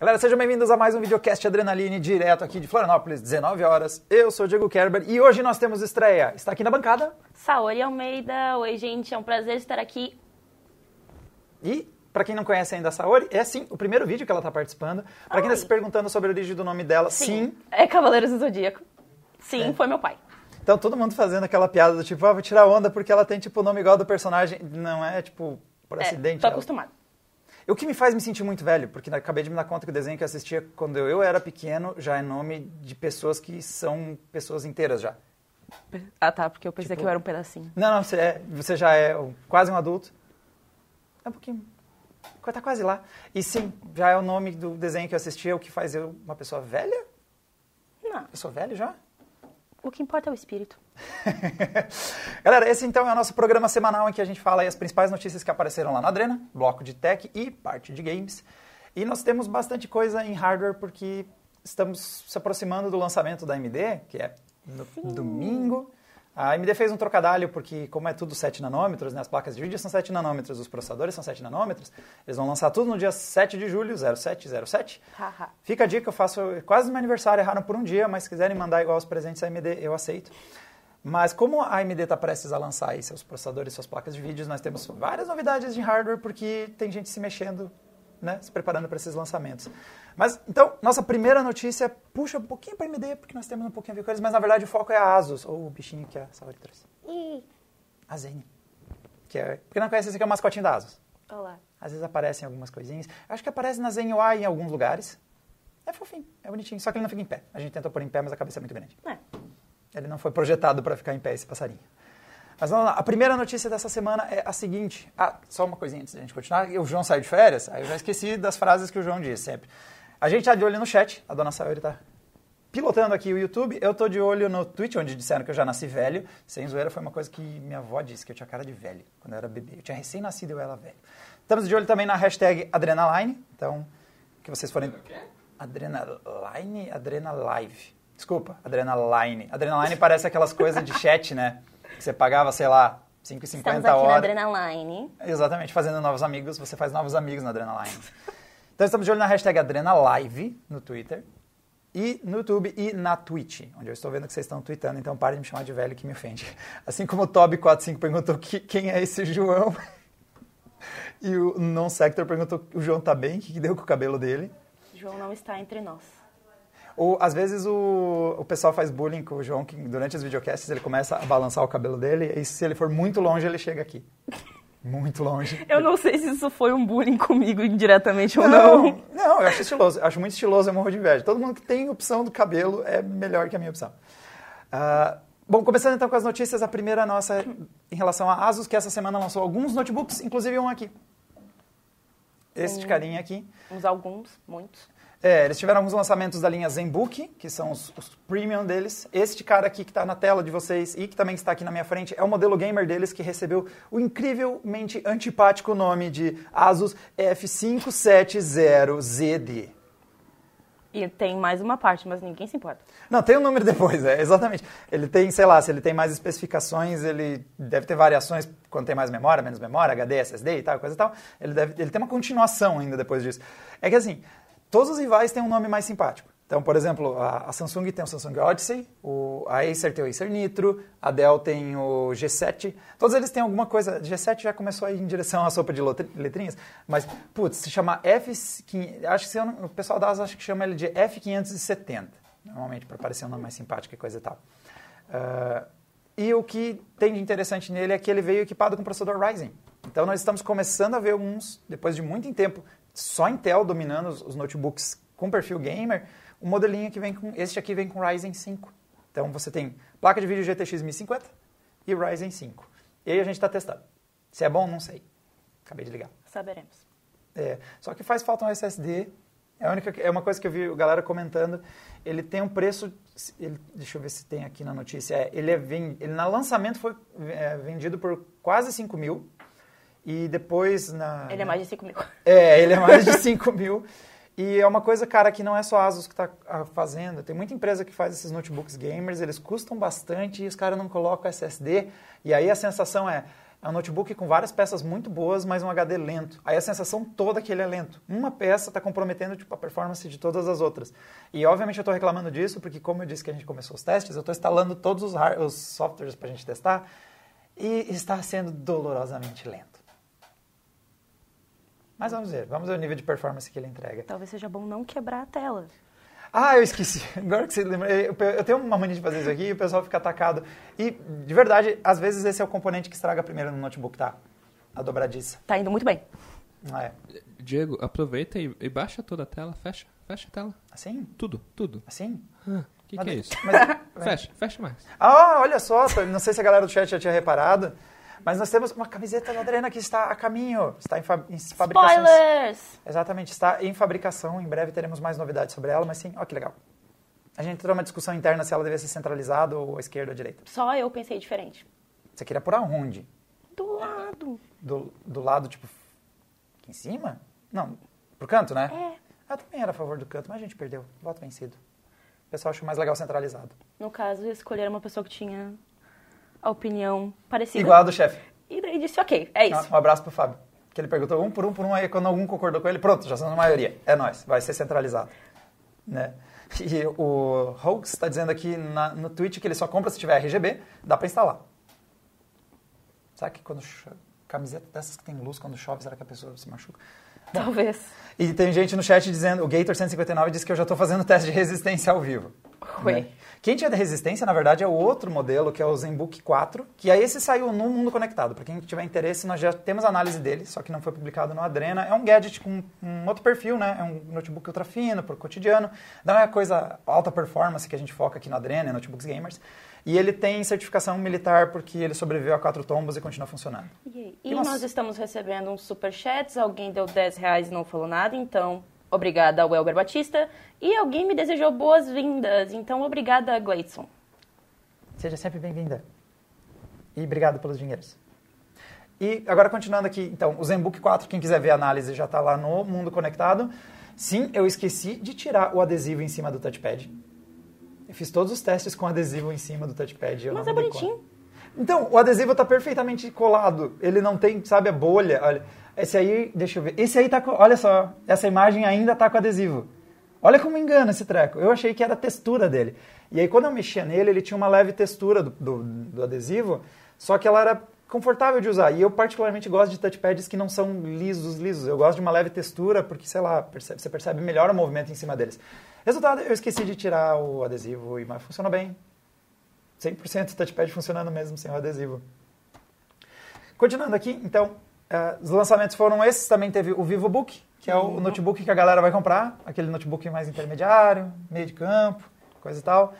Galera, sejam bem-vindos a mais um videocast Adrenaline, direto aqui de Florianópolis, 19 horas. Eu sou o Diego Kerber e hoje nós temos estreia. Está aqui na bancada. Saori Almeida. Oi, gente, é um prazer estar aqui. E, para quem não conhece ainda a Saori, é sim o primeiro vídeo que ela está participando. Para quem está se perguntando sobre a origem do nome dela, sim. sim. É Cavaleiros do Zodíaco. Sim, é. foi meu pai. Então todo mundo fazendo aquela piada do tipo, ah, vou tirar onda porque ela tem tipo o nome igual do personagem. Não é, tipo, por é, acidente. Tô acostumado. O que me faz me sentir muito velho, porque acabei de me dar conta que o desenho que eu assistia quando eu era pequeno já é nome de pessoas que são pessoas inteiras já. Ah, tá, porque eu pensei tipo, que eu era um pedacinho. Não, não, você, é, você já é quase um adulto. É um pouquinho. Tá quase lá. E sim, já é o nome do desenho que eu assistia, o que faz eu uma pessoa velha? Não. Eu sou velho já? O que importa é o espírito. Galera, esse então é o nosso programa semanal em que a gente fala as principais notícias que apareceram lá na Adrena, bloco de tech e parte de games. E nós temos bastante coisa em hardware porque estamos se aproximando do lançamento da AMD, que é no Sim. domingo. A AMD fez um trocadilho porque, como é tudo 7 nanômetros, né, as placas de vídeo são 7 nanômetros, os processadores são 7 nanômetros, eles vão lançar tudo no dia 7 de julho, 0707. Fica a dica, eu faço quase meu aniversário, erraram por um dia, mas se quiserem mandar igual os presentes AMD, eu aceito. Mas como a AMD está prestes a lançar aí seus processadores, suas placas de vídeo, nós temos várias novidades de hardware porque tem gente se mexendo, né, se preparando para esses lançamentos. Mas, então, nossa primeira notícia puxa um pouquinho para a AMD, porque nós temos um pouquinho a ver com eles, mas na verdade o foco é a Asus, ou o bichinho que a Saori trouxe. E... A Zen. Que é, porque não conhece, esse aqui é o mascotinho da Asus. Olá. Às vezes aparecem algumas coisinhas. Acho que aparece na Zen UI em alguns lugares. É fofinho, é bonitinho, só que ele não fica em pé. A gente tenta pôr em pé, mas a cabeça é muito grande. É. Ele não foi projetado para ficar em pé, esse passarinho. Mas vamos lá, a primeira notícia dessa semana é a seguinte. Ah, só uma coisinha antes da gente continuar. O João saiu de férias, aí eu já esqueci das frases que o João diz sempre. A gente tá de olho no chat, a dona Sayori tá pilotando aqui o YouTube. Eu tô de olho no Twitch, onde disseram que eu já nasci velho. Sem zoeira, foi uma coisa que minha avó disse, que eu tinha cara de velho quando eu era bebê. Eu tinha recém-nascido e eu era velho. Estamos de olho também na hashtag Adrenaline. Então, que vocês forem... Adrenaline? Adrenalive. Desculpa, Adrenaline. Adrenaline parece aquelas coisas de chat, né? Que você pagava, sei lá, 5,50 Estamos aqui hora. na Adrenaline. Exatamente, fazendo novos amigos. Você faz novos amigos na Adrenaline. Então estamos de olho na hashtag AdrenaLive no Twitter, e no YouTube e na Twitch, onde eu estou vendo que vocês estão tweetando, então parem de me chamar de velho que me ofende. Assim como o Toby45 perguntou que, quem é esse João, e o Non-Sector perguntou o João tá bem, o que deu com o cabelo dele. João não está entre nós. Ou, às vezes o, o pessoal faz bullying com o João, que durante os videocasts ele começa a balançar o cabelo dele, e se ele for muito longe, ele chega aqui. Muito longe. Eu não sei se isso foi um bullying comigo indiretamente não, ou não. Não, eu acho estiloso. Eu acho muito estiloso, eu morro de inveja. Todo mundo que tem opção do cabelo é melhor que a minha opção. Uh, bom, começando então com as notícias. A primeira nossa em relação a Asus, que essa semana lançou alguns notebooks, inclusive um aqui. Este carinha aqui. Uns alguns, muitos. É, eles tiveram alguns lançamentos da linha ZenBook, que são os, os premium deles. Este cara aqui que está na tela de vocês e que também está aqui na minha frente é o modelo gamer deles que recebeu o incrivelmente antipático nome de Asus F570ZD. E tem mais uma parte, mas ninguém se importa. Não, tem um número depois, é, exatamente. Ele tem, sei lá, se ele tem mais especificações, ele deve ter variações quando tem mais memória, menos memória, HD, SSD e tal, coisa e tal. Ele, deve, ele tem uma continuação ainda depois disso. É que assim, Todos os rivais têm um nome mais simpático. Então, por exemplo, a, a Samsung tem o Samsung Odyssey, o, a Acer tem o Acer Nitro, a Dell tem o G7. Todos eles têm alguma coisa. G7 já começou a ir em direção à sopa de letrinhas, mas, putz, se chama F. Acho que o pessoal da Asa acho que chama ele de F570, normalmente, para parecer um nome mais simpático e coisa e tal. Uh, e o que tem de interessante nele é que ele veio equipado com processador Ryzen. Então, nós estamos começando a ver alguns, depois de muito tempo, só Intel dominando os, os notebooks com perfil gamer, o modelinho que vem com, este aqui vem com Ryzen 5. Então você tem placa de vídeo GTX 1050 e Ryzen 5. E aí a gente está testando. Se é bom, não sei. Acabei de ligar. Saberemos. É, só que faz falta um SSD. É, a única, é uma coisa que eu vi a galera comentando. Ele tem um preço. Ele, deixa eu ver se tem aqui na notícia. É, ele, é, ele na lançamento foi é, vendido por quase 5 mil. E depois na. Ele é mais de 5 mil. É, ele é mais de 5 mil. E é uma coisa, cara, que não é só a Asus que está fazendo. Tem muita empresa que faz esses notebooks gamers, eles custam bastante e os caras não colocam SSD. E aí a sensação é, É um notebook com várias peças muito boas, mas um HD lento. Aí a sensação toda é que ele é lento. Uma peça está comprometendo tipo, a performance de todas as outras. E obviamente eu estou reclamando disso, porque como eu disse que a gente começou os testes, eu estou instalando todos os, os softwares para a gente testar e está sendo dolorosamente lento. Mas vamos ver, vamos ver o nível de performance que ele entrega. Talvez seja bom não quebrar a tela. Ah, eu esqueci. Agora que você lembra, eu, tenho uma mania de fazer isso aqui e o pessoal fica atacado. E, de verdade, às vezes esse é o componente que estraga primeiro no notebook, tá? A dobradiça. Tá indo muito bem. É. Diego, aproveita e, e baixa toda a tela, fecha, fecha a tela. Assim? Tudo, tudo. Assim? O que, que é isso? Mas- Fecha, fecha mais. Ah, olha só, tá- não sei se a galera do chat já tinha reparado, mas nós temos uma camiseta da Adrena que está a caminho, está em, fa em fabricação. Spoilers! Exatamente, está em fabricação. Em breve teremos mais novidades sobre ela, mas sim, olha que legal. A gente entrou numa discussão interna se ela devia ser centralizada ou à esquerda ou à direita. Só eu pensei diferente. Você queria por aonde? Do lado. Do, do lado, tipo, aqui em cima? Não, pro canto, né? É. Eu também era a favor do canto, mas a gente perdeu. Voto vencido. O pessoal achou mais legal centralizado. No caso, escolheram uma pessoa que tinha a opinião parecida. Igual a do chefe. E daí disse, ok, é isso. Um abraço pro Fábio. Que ele perguntou um por um por um, aí quando algum concordou com ele, pronto, já somos a maioria. É nós, vai ser centralizado. Né? E o Hoax está dizendo aqui na- no tweet que ele só compra se tiver RGB, dá para instalar. Será que quando camiseta dessas que tem luz, quando chove, será que a pessoa se machuca? Talvez. E tem gente no chat dizendo, o Gator 159 disse que eu já estou fazendo teste de resistência ao vivo. Oi. Né? Quem tinha de resistência, na verdade, é o outro modelo, que é o ZenBook 4, que aí esse saiu no Mundo Conectado. Para quem tiver interesse, nós já temos análise dele, só que não foi publicado no Adrena. É um gadget com um outro perfil, né? É um notebook ultra fino, para o cotidiano. Não é coisa alta performance que a gente foca aqui no Adrena, é notebooks gamers. E ele tem certificação militar porque ele sobreviveu a quatro tombos e continua funcionando. E, E e nós- nós estamos recebendo uns superchats, alguém deu 10 reais e não falou nada, então obrigada ao Elber Batista. E alguém me desejou boas-vindas, então obrigada, Gleidson. Seja sempre bem-vinda. E obrigado pelos dinheiros. E agora continuando aqui, então, o ZenBook 4, quem quiser ver a análise já está lá no Mundo Conectado. Sim, eu esqueci de tirar o adesivo em cima do touchpad. Eu fiz todos os testes com adesivo em cima do touchpad. eu Mas é bonitinho. conta. Então, o adesivo está perfeitamente colado. Ele não tem, sabe, a bolha. Olha, esse aí, deixa eu ver. Esse aí tá com, olha só, essa imagem ainda tá com adesivo. Olha como engana esse treco. Eu achei que era a textura dele. E aí, quando eu mexia nele, ele tinha uma leve textura do, do, do adesivo, só que ela era confortável de usar. E eu, particularmente, gosto de touchpads que não são lisos, lisos. Eu gosto de uma leve textura, porque, sei lá, percebe- você percebe melhor o movimento em cima deles. Resultado, eu esqueci de tirar o adesivo, e- mas funcionou bem. 100% touchpad funcionando mesmo sem o adesivo. Continuando aqui, então, eh, os lançamentos foram esses. Também teve o VivoBook, que é o notebook que a galera vai comprar, aquele notebook mais intermediário, meio de campo, coisa e tal.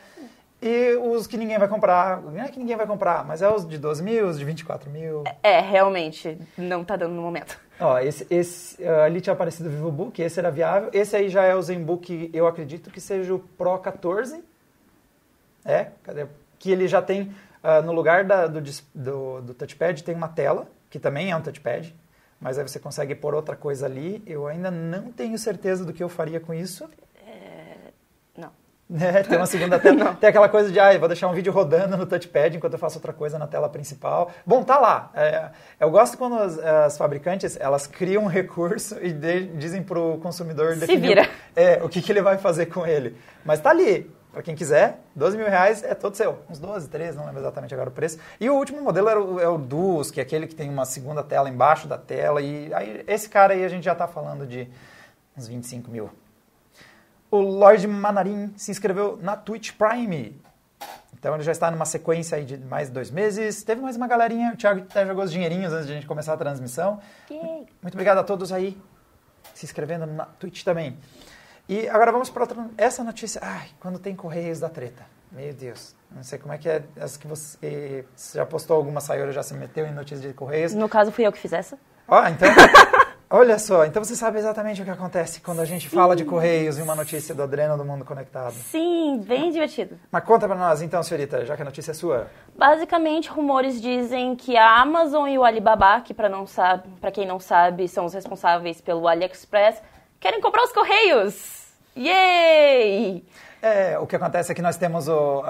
E os que ninguém vai comprar, não é que ninguém vai comprar, mas é os de 12 mil, os de 24 mil. É, realmente, não tá dando no momento. Ó, esse, esse, eh, ali tinha aparecido o VivoBook, esse era viável. Esse aí já é o ZenBook, eu acredito que seja o Pro 14. É, cadê? Que ele já tem, ah, no lugar da- do, do, do touchpad, tem uma tela, que também é um touchpad. Mas aí você consegue pôr outra coisa ali. Eu ainda não tenho certeza do que eu faria com isso. É, tem uma segunda tela. Tem aquela coisa de, ah, vou deixar um vídeo rodando no touchpad enquanto eu faço outra coisa na tela principal. Bom, tá lá. É, eu gosto quando as, as fabricantes, elas criam um recurso e de- dizem pro consumidor... Se definir vira. É, o que, que ele vai fazer com ele. Mas tá ali. Pra quem quiser, 12 mil reais é todo seu. Uns 12, 13, não lembro exatamente agora o preço. E o último modelo era o, é o Duos, que é aquele que tem uma segunda tela embaixo da tela. E aí, esse cara aí a gente já tá falando de uns 25 mil. O Lord Manarim se inscreveu na Twitch Prime. Então ele já está numa sequência aí de mais dois meses. Teve mais uma galerinha. O Thiago até jogou os dinheirinhos antes de a gente começar a transmissão. Yay. Muito obrigado a todos aí se inscrevendo na Twitch também. E agora vamos para outra. Essa notícia. Ai, quando tem Correios da treta. Meu Deus. Não sei como é que é. As que você, você já postou alguma Sayori já se meteu em notícias de Correios. No caso, fui eu que fiz essa. Ó, então. Olha só, então você sabe exatamente o que acontece quando a gente fala de Correios e uma notícia do Adreno do Mundo Conectado. Sim, bem divertido. Mas conta pra nós então, senhorita, já que a notícia é sua. Basicamente, rumores dizem que a Amazon e o Alibaba, que para não sabe, para quem não sabe, são os responsáveis pelo AliExpress, querem comprar os correios. Yay! É, o que acontece é que nós temos o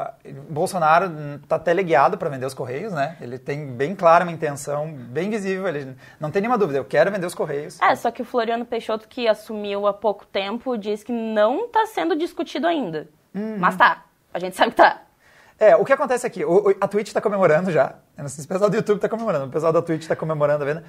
Bolsonaro está teleguiado para vender os Correios, né? Ele tem bem clara uma intenção, bem visível, ele não tem nenhuma dúvida, eu quero vender os Correios. É, só que o Floriano Peixoto, que assumiu há pouco tempo, diz que não está sendo discutido ainda. Uhum. Mas tá, a gente sabe que tá. É, o que acontece aqui, o- o- a Twitch está comemorando já, eu não sei se o pessoal do YouTube está comemorando, o pessoal da Twitch está comemorando a venda,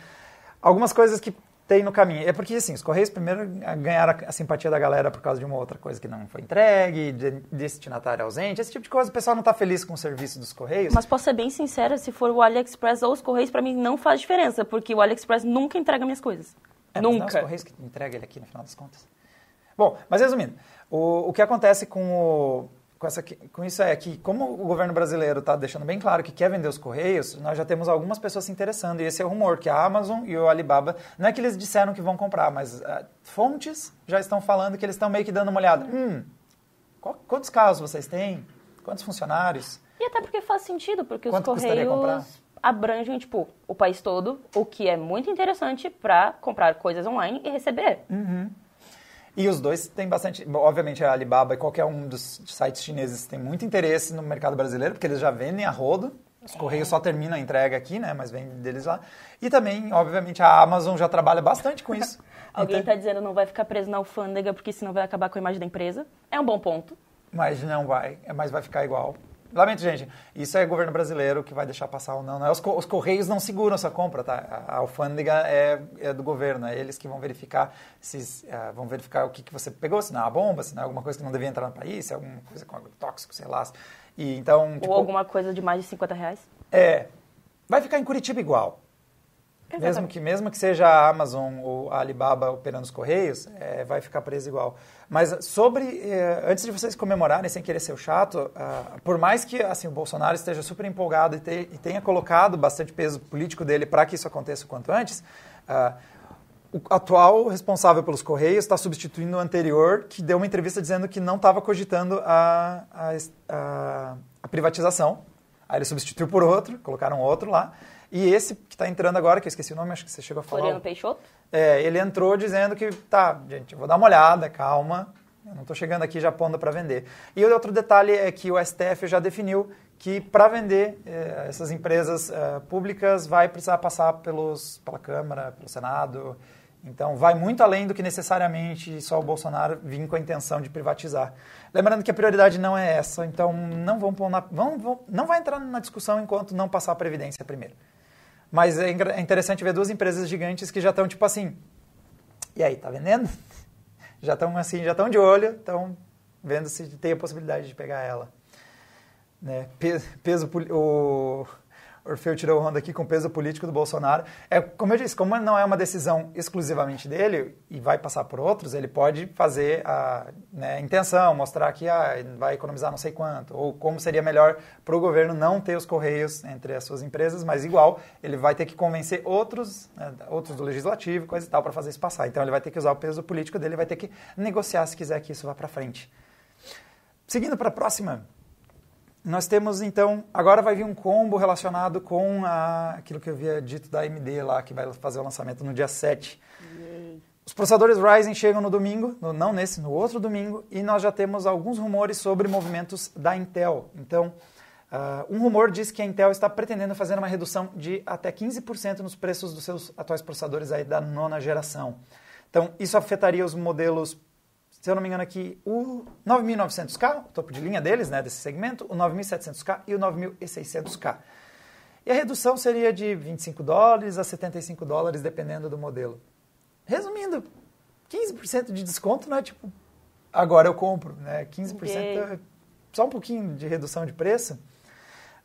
algumas coisas que tem no caminho. É porque, assim, os Correios primeiro ganharam a simpatia da galera por causa de uma outra coisa que não foi entregue, de destinatário ausente, esse tipo de coisa. O pessoal não está feliz com o serviço dos Correios. Mas posso ser bem sincera, se for o AliExpress ou os Correios, pra mim não faz diferença, porque o AliExpress nunca entrega minhas coisas. É, mas não é os nunca. Correios que entregam ele aqui no final das contas. Bom, mas resumindo, o, o que acontece com, o, com, essa, com isso é que, como o governo brasileiro está deixando bem claro que quer vender os Correios, nós já temos algumas pessoas se interessando. E esse é o rumor, que a Amazon e o Alibaba, não é que eles disseram que vão comprar, mas ah, fontes já estão falando que eles estão meio que dando uma olhada. Hum, qual- quantos carros vocês têm? Quantos funcionários? E até porque faz sentido, porque Quanto os? Correios abrangem, tipo, o país todo, o que é muito interessante pra comprar coisas online e receber. E os dois têm bastante. Obviamente, a Alibaba e qualquer um dos sites chineses tem muito interesse no mercado brasileiro, porque eles já vendem a rodo. Os Correios só terminam a entrega aqui, né? Mas vem deles lá. E também, obviamente, a Amazon já trabalha bastante com isso. Alguém Então- tá dizendo não vai ficar preso na alfândega, porque senão vai acabar com a imagem da empresa. É um bom ponto. Mas não vai, é, mas vai ficar igual. Lamento, gente. Isso é governo brasileiro que vai deixar passar ou não. não é os, co- os Correios não seguram essa compra, tá? A, a alfândega é, é do governo, é eles que vão verificar se ah, vão verificar o que, que você pegou, se não é uma bomba, se não é alguma coisa que não devia entrar no país, se é alguma coisa com agrotóxico, sei lá. E então, tipo, Ou alguma coisa de mais de 50 reais. é, vai ficar em Curitiba igual. Mesmo que, mesmo que seja a Amazon ou a Alibaba operando os Correios, é, vai ficar preso igual. Mas sobre, é, antes de vocês comemorarem, sem querer ser o chato, ah, por mais que assim, o Bolsonaro esteja super empolgado e, te- e tenha colocado bastante peso político dele para que isso aconteça o quanto antes, ah, o atual responsável pelos Correios está substituindo o anterior, que deu uma entrevista dizendo que não estava cogitando a, a, a- a privatização. Aí ele substituiu por outro, colocaram outro lá. E esse que está entrando agora, que eu esqueci o nome, acho que você chegou a falar. Floriano Peixoto. É, ele entrou dizendo que, tá, gente, eu vou dar uma olhada, calma, eu não estou chegando aqui já pondo para vender. E o outro detalhe é que o STF já definiu que para vender eh, essas empresas eh, públicas vai precisar passar pelos, pela Câmara, pelo Senado. Então vai muito além do que necessariamente só o Bolsonaro vir com a intenção de privatizar. Lembrando que a prioridade não é essa, então não vão pôr na, vão, vão, não vai entrar na discussão enquanto não passar a Previdência primeiro. Mas é é interessante ver duas empresas gigantes que já estão tipo assim. E aí, tá vendendo? Já estão assim, já estão de olho, estão vendo se tem a possibilidade de pegar ela. Né? Pe- Peso, poli- o Orfeu tirou onda aqui com o peso político do Bolsonaro. É, como eu disse, como não é uma decisão exclusivamente dele e vai passar por outros, ele pode fazer a né, intenção, mostrar que ah, vai economizar não sei quanto, ou como seria melhor para o governo não ter os correios entre as suas empresas, mas igual ele vai ter que convencer outros, né, outros do legislativo, coisa e tal, para fazer isso passar. Então ele vai ter que usar o peso político dele, vai ter que negociar se quiser que isso vá para frente. Seguindo para a próxima, nós temos então, agora vai vir um combo relacionado com a, aquilo que eu havia dito da AMD lá, que vai fazer o lançamento no dia 7. Os processadores Ryzen chegam no domingo, no- não nesse, no outro domingo, e nós já temos alguns rumores sobre movimentos da Intel. Então, ah, um rumor diz que a Intel está pretendendo fazer uma redução de até 15% nos preços dos seus atuais processadores aí da nona geração. Então, isso afetaria os modelos se eu não me engano aqui, o 9900K, o topo de linha deles, né, desse segmento, o 9700K e o 9600K. E a redução seria de 25 dólares a 75 dólares, dependendo do modelo. Resumindo, 15% de desconto não é tipo, agora eu compro, né? 15% é só um pouquinho de redução de preço,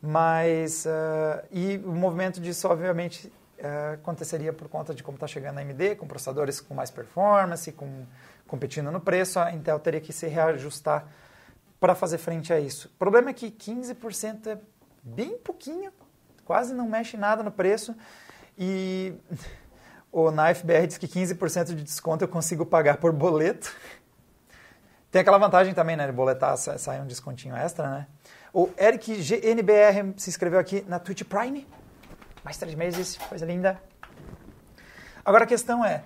mas, ah, e o movimento disso, obviamente, ah, aconteceria por conta de como está chegando a AMD, com processadores com mais performance, com, competindo no preço, a Intel teria que se reajustar para fazer frente a isso. O problema é que 15% é bem pouquinho, quase não mexe nada no preço, e o NifeBR diz que 15% de desconto eu consigo pagar por boleto. Tem aquela vantagem também, né? De boletar, sa- sai um descontinho extra, né? O Eric GNBR se inscreveu aqui na Twitch Prime. Mais três meses, coisa linda. Agora a questão é,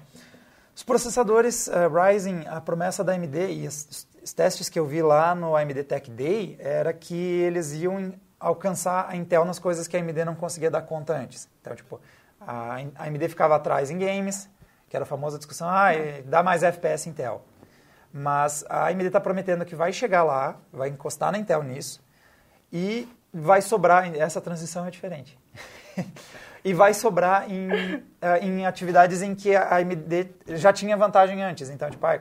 Os processadores uh, Ryzen, a promessa da AMD e os, os testes que eu vi lá no AMD Tech Day era que eles iam alcançar a Intel nas coisas que a AMD não conseguia dar conta antes. Então, tipo, a, a AMD ficava atrás em games, que era a famosa discussão, ah, dá mais FPS Intel. Mas a AMD está prometendo que vai chegar lá, vai encostar na Intel nisso, e vai sobrar, essa transição é diferente. e vai sobrar em, uh, em atividades em que a AMD já tinha vantagem antes. Então, tipo, ah,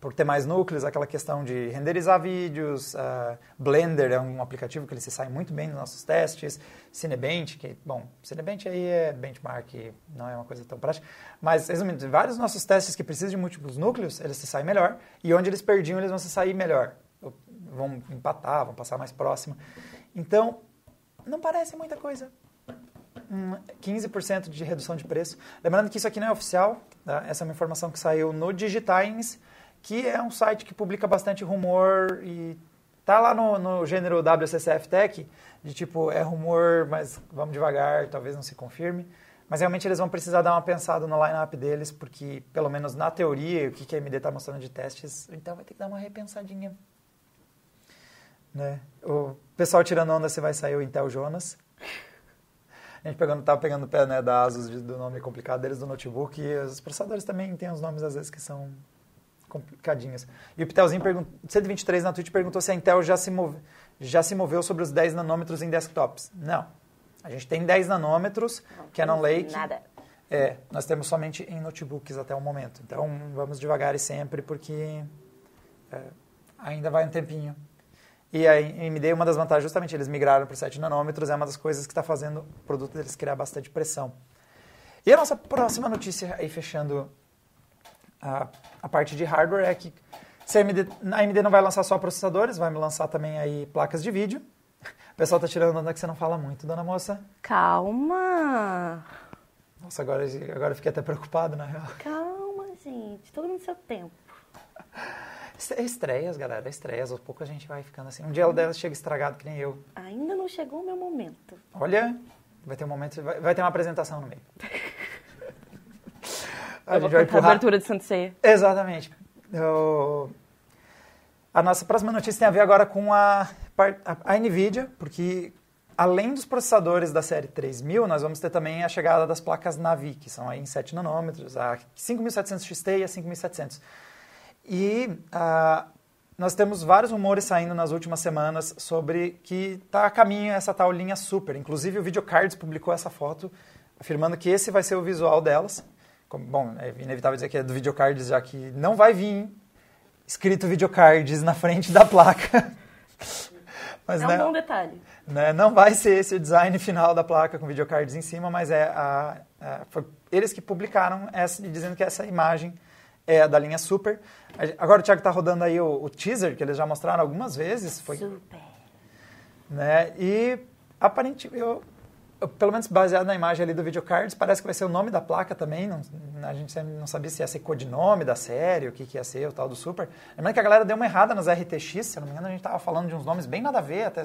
por ter mais núcleos, aquela questão de renderizar vídeos, uh, Blender é um aplicativo que ele se sai muito bem nos nossos testes, Cinebench, que, bom, Cinebench aí é benchmark, não é uma coisa tão prática, mas, resumindo, vários nossos testes que precisam de múltiplos núcleos, eles se saem melhor, e onde eles perdiam, eles vão se sair melhor, vão empatar, vão passar mais próximo. Então, não parece muita coisa. 15% de redução de preço. Lembrando que isso aqui não é oficial, tá? essa é uma informação que saiu no Digitimes, que é um site que publica bastante rumor e tá lá no, no gênero WCCF Tech, de tipo, é rumor, mas vamos devagar, talvez não se confirme. Mas realmente eles vão precisar dar uma pensada no line-up deles, porque, pelo menos na teoria, o que a AMD está mostrando de testes, então vai ter que dar uma repensadinha. Né? O pessoal tirando onda se vai sair o Intel Jonas. A gente pegando, tava pegando o pé né, da Asus do nome complicado deles do notebook. E os processadores também têm uns nomes às vezes que são complicadinhos. E o Pitelzinho, 123 na Twitch, perguntou se a Intel já se, move, já se moveu sobre os 10 nanômetros em desktops. Não. A gente tem 10 nanômetros, Canon Lake. Nada. É, nós temos somente em notebooks até o momento. Então, vamos devagar e sempre, porque é, ainda vai um tempinho e a AMD, uma das vantagens, justamente, eles migraram para 7 nanômetros, é uma das coisas que está fazendo o produto deles criar bastante pressão. E a nossa próxima notícia, aí fechando a, a parte de hardware, é que a AMD, a AMD não vai lançar só processadores, vai lançar também aí placas de vídeo. O pessoal está tirando onda que você não fala muito, dona moça. Calma! Nossa, agora, agora eu fiquei até preocupado, na real. Calma, gente. Todo mundo seu tempo. Estreias, galera, estreias. Aos poucos a gente vai ficando assim. Um dia dela chega estragado que nem eu. Ainda não chegou o meu momento. Olha, vai ter um momento, vai, vai ter uma apresentação no meio. a eu gente vai empurrar. a abertura de Santo Ceia. Exatamente. Eu... A nossa próxima notícia tem a ver agora com a, a, a NVIDIA, porque além dos processadores da série 3000, nós vamos ter também a chegada das placas Navi, que são aí em 7 nanômetros, a 5700 XT e a 5700. E uh, nós temos vários rumores saindo nas últimas semanas sobre que está a caminho essa tal linha Super. Inclusive o Videocards publicou essa foto afirmando que esse vai ser o visual delas. Bom, é inevitável dizer que é do Videocards, já que não vai vir escrito Videocards na frente da placa. Mas, é um né, bom detalhe. Né, não vai ser esse o design final da placa com videocards em cima, mas é a, a foi eles que publicaram essa, dizendo que essa imagem é da linha Super. Agora o Thiago está rodando aí o, o, teaser, que eles já mostraram algumas vezes. Foi, Super. Né? E aparentemente, eu, eu, pelo menos baseado na imagem ali do videocards, parece que vai ser o nome da placa também. Não, a gente não sabia se ia ser codinome da série, o que, que ia ser, o tal do Super. Lembrando que a galera deu uma errada nas RTX, se não me engano, a gente estava falando de uns nomes bem nada a ver, até,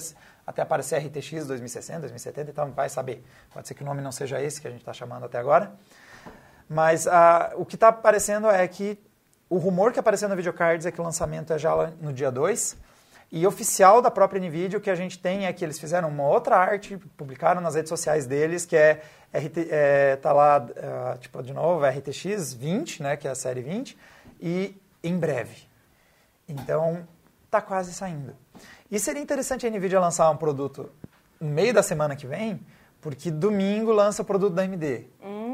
até aparecer RTX 2060, 2070 e tal, vai saber. Pode ser que o nome não seja esse que a gente está chamando até agora. Mas ah, o que está aparecendo é que o rumor que apareceu no Videocards é que o lançamento é já no dia 2. E oficial da própria NVIDIA, o que a gente tem é que eles fizeram uma outra arte, publicaram nas redes sociais deles, que é, RT, é tá lá, uh, tipo, de novo, RTX 20, né, que é a série 20, e em breve. Então, tá quase saindo. E seria interessante a NVIDIA lançar um produto no meio da semana que vem, porque domingo lança o produto da AMD. Hum.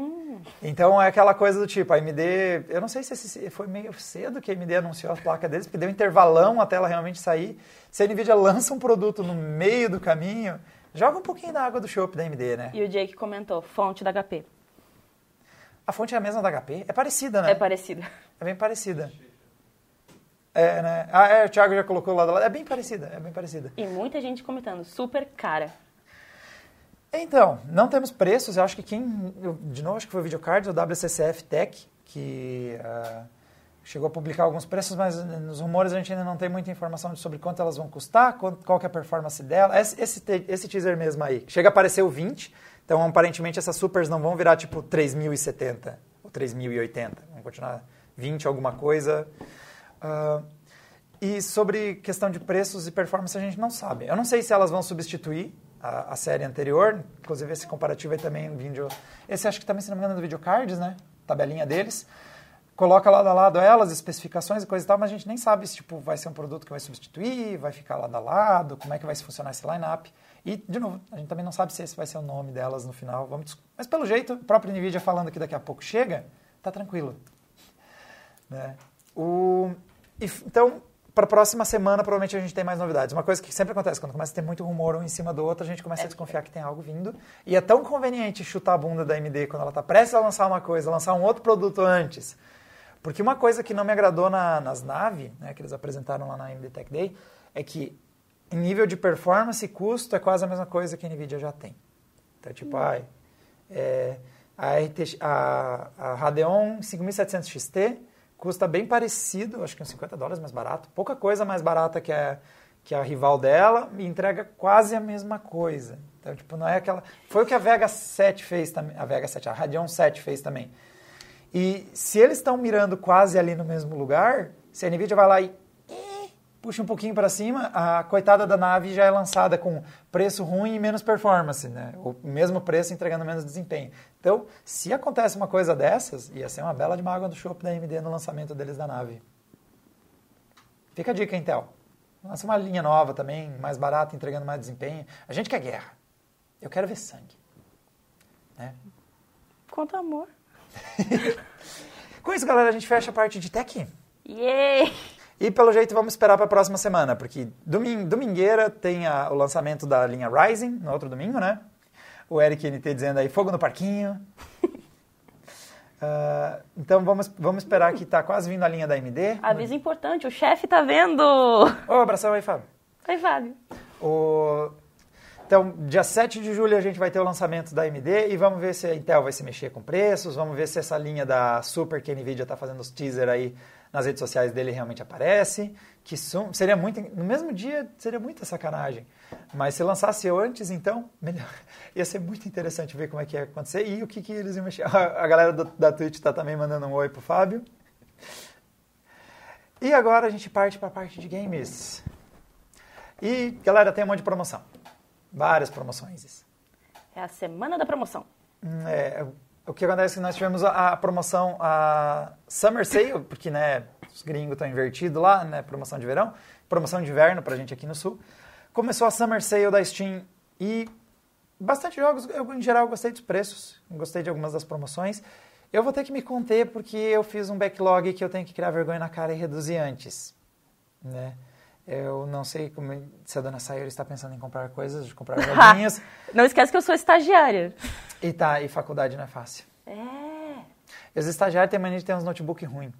Então é aquela coisa do tipo, a AMD, eu não sei se foi meio cedo que a AMD anunciou a placa deles, porque deu um intervalão até ela realmente sair. Se a NVIDIA lança um produto no meio do caminho, joga um pouquinho da água do chopp da AMD, né? E o Jake comentou, fonte da HP. A fonte é a mesma da HP? É parecida, né? É parecida. É bem parecida. É, né? Ah, é, o Thiago já colocou lá do lado. É bem parecida, é bem parecida. E muita gente comentando, super cara. Então, não temos preços. Eu acho que quem, de novo, acho que foi o Videocards, o WCCF Tech, que uh, chegou a publicar alguns preços, mas nos rumores a gente ainda não tem muita informação sobre quanto elas vão custar, qual, qual é a performance dela. Esse, esse, esse, teaser mesmo aí. Chega a aparecer o 20, então aparentemente essas supers não vão virar tipo 3070 ou 3080. Vão continuar 20 alguma coisa. Uh, e sobre questão de preços e performance a gente não sabe. Eu não sei se elas vão substituir a, a série anterior, inclusive esse comparativo aí também no vídeo. Esse acho que também, se não me engano, é do videocards, né? Tabelinha deles. Coloca lado a lado elas, especificações e coisa e tal, mas a gente nem sabe se tipo, vai ser um produto que vai substituir, vai ficar lado a lado, como é que vai funcionar esse line-up. E, de novo, a gente também não sabe se esse vai ser o nome delas no final. Vamos Mas, pelo jeito, o próprio NVIDIA falando que daqui a pouco chega, tá tranquilo. Né? O... Então, para a próxima semana, provavelmente a gente tem mais novidades. Uma coisa que sempre acontece, quando começa a ter muito rumor um em cima do outro, a gente começa é. a desconfiar que tem algo vindo. E é tão conveniente chutar a bunda da AMD quando ela está prestes a lançar uma coisa, lançar um outro produto antes. Porque uma coisa que não me agradou na, nas naves, né, que eles apresentaram lá na AMD Tech Day, é que em nível de performance e custo é quase a mesma coisa que a NVIDIA já tem. Então, tipo, uhum. ai, é, a, RT, a, a Radeon 5700 XT custa bem parecido, acho que uns 50 dólares mais barato, pouca coisa mais barata que a, que a rival dela, e entrega quase a mesma coisa. Então, tipo, não é aquela... Foi o que a Vega 7 fez também, a Vega 7, a Radeon 7 fez também. E se eles estão mirando quase ali no mesmo lugar, se a NVIDIA vai lá e puxa um pouquinho para cima, a coitada da nave já é lançada com preço ruim e menos performance, né? O mesmo preço entregando menos desempenho. Então, se acontece uma coisa dessas, ia ser uma bela de uma água do chope da AMD no lançamento deles da nave. Fica a dica, Intel. Lança uma linha nova também, mais barata, entregando mais desempenho. A gente quer guerra. Eu quero ver sangue. Né? Quanto amor. Com isso, galera, a gente fecha a parte de tech. Yay! E pelo jeito vamos esperar para a próxima semana, porque domingo, domingueira tem a, o lançamento da linha Rising, no outro domingo, né? O Eric NT dizendo aí, fogo no parquinho. uh, então vamos, vamos esperar que está quase vindo a linha da AMD. Aviso importante, o chefe está vendo! Ô, abração aí, Fábio. Oi, Fábio. O... Então, dia 7 de julho a gente vai ter o lançamento da AMD e vamos ver se a Intel vai se mexer com preços, vamos ver se essa linha da Super que a NVIDIA está fazendo os teaser aí nas redes sociais dele realmente aparece, que sum, seria muito, no mesmo dia seria muita sacanagem. Mas se lançasse antes, então, melhor. ia ser muito interessante ver como é que ia acontecer e o que, que eles iam mexer. A, galera do, da Twitch está também mandando um oi pro Fábio. E agora a gente parte para a parte de games. E, galera, tem um monte de promoção. Várias promoções. É a semana da promoção. É, o que acontece é que nós tivemos a, a promoção, a Summer Sale, porque né, os gringos estão invertidos lá, né, promoção de verão, promoção de inverno para a gente aqui no Sul. Começou a Summer Sale da Steam e bastante jogos, eu, em geral gostei dos preços, gostei de algumas das promoções. Eu vou ter que me conter porque eu fiz um backlog que eu tenho que criar vergonha na cara e reduzir antes, né? Eu não sei como, se a dona Sayuri está pensando em comprar coisas, de comprar joguinhos. não esquece que eu sou estagiária. E tá, e faculdade não é fácil. É. E os estagiários têm mania de ter uns notebook ruim.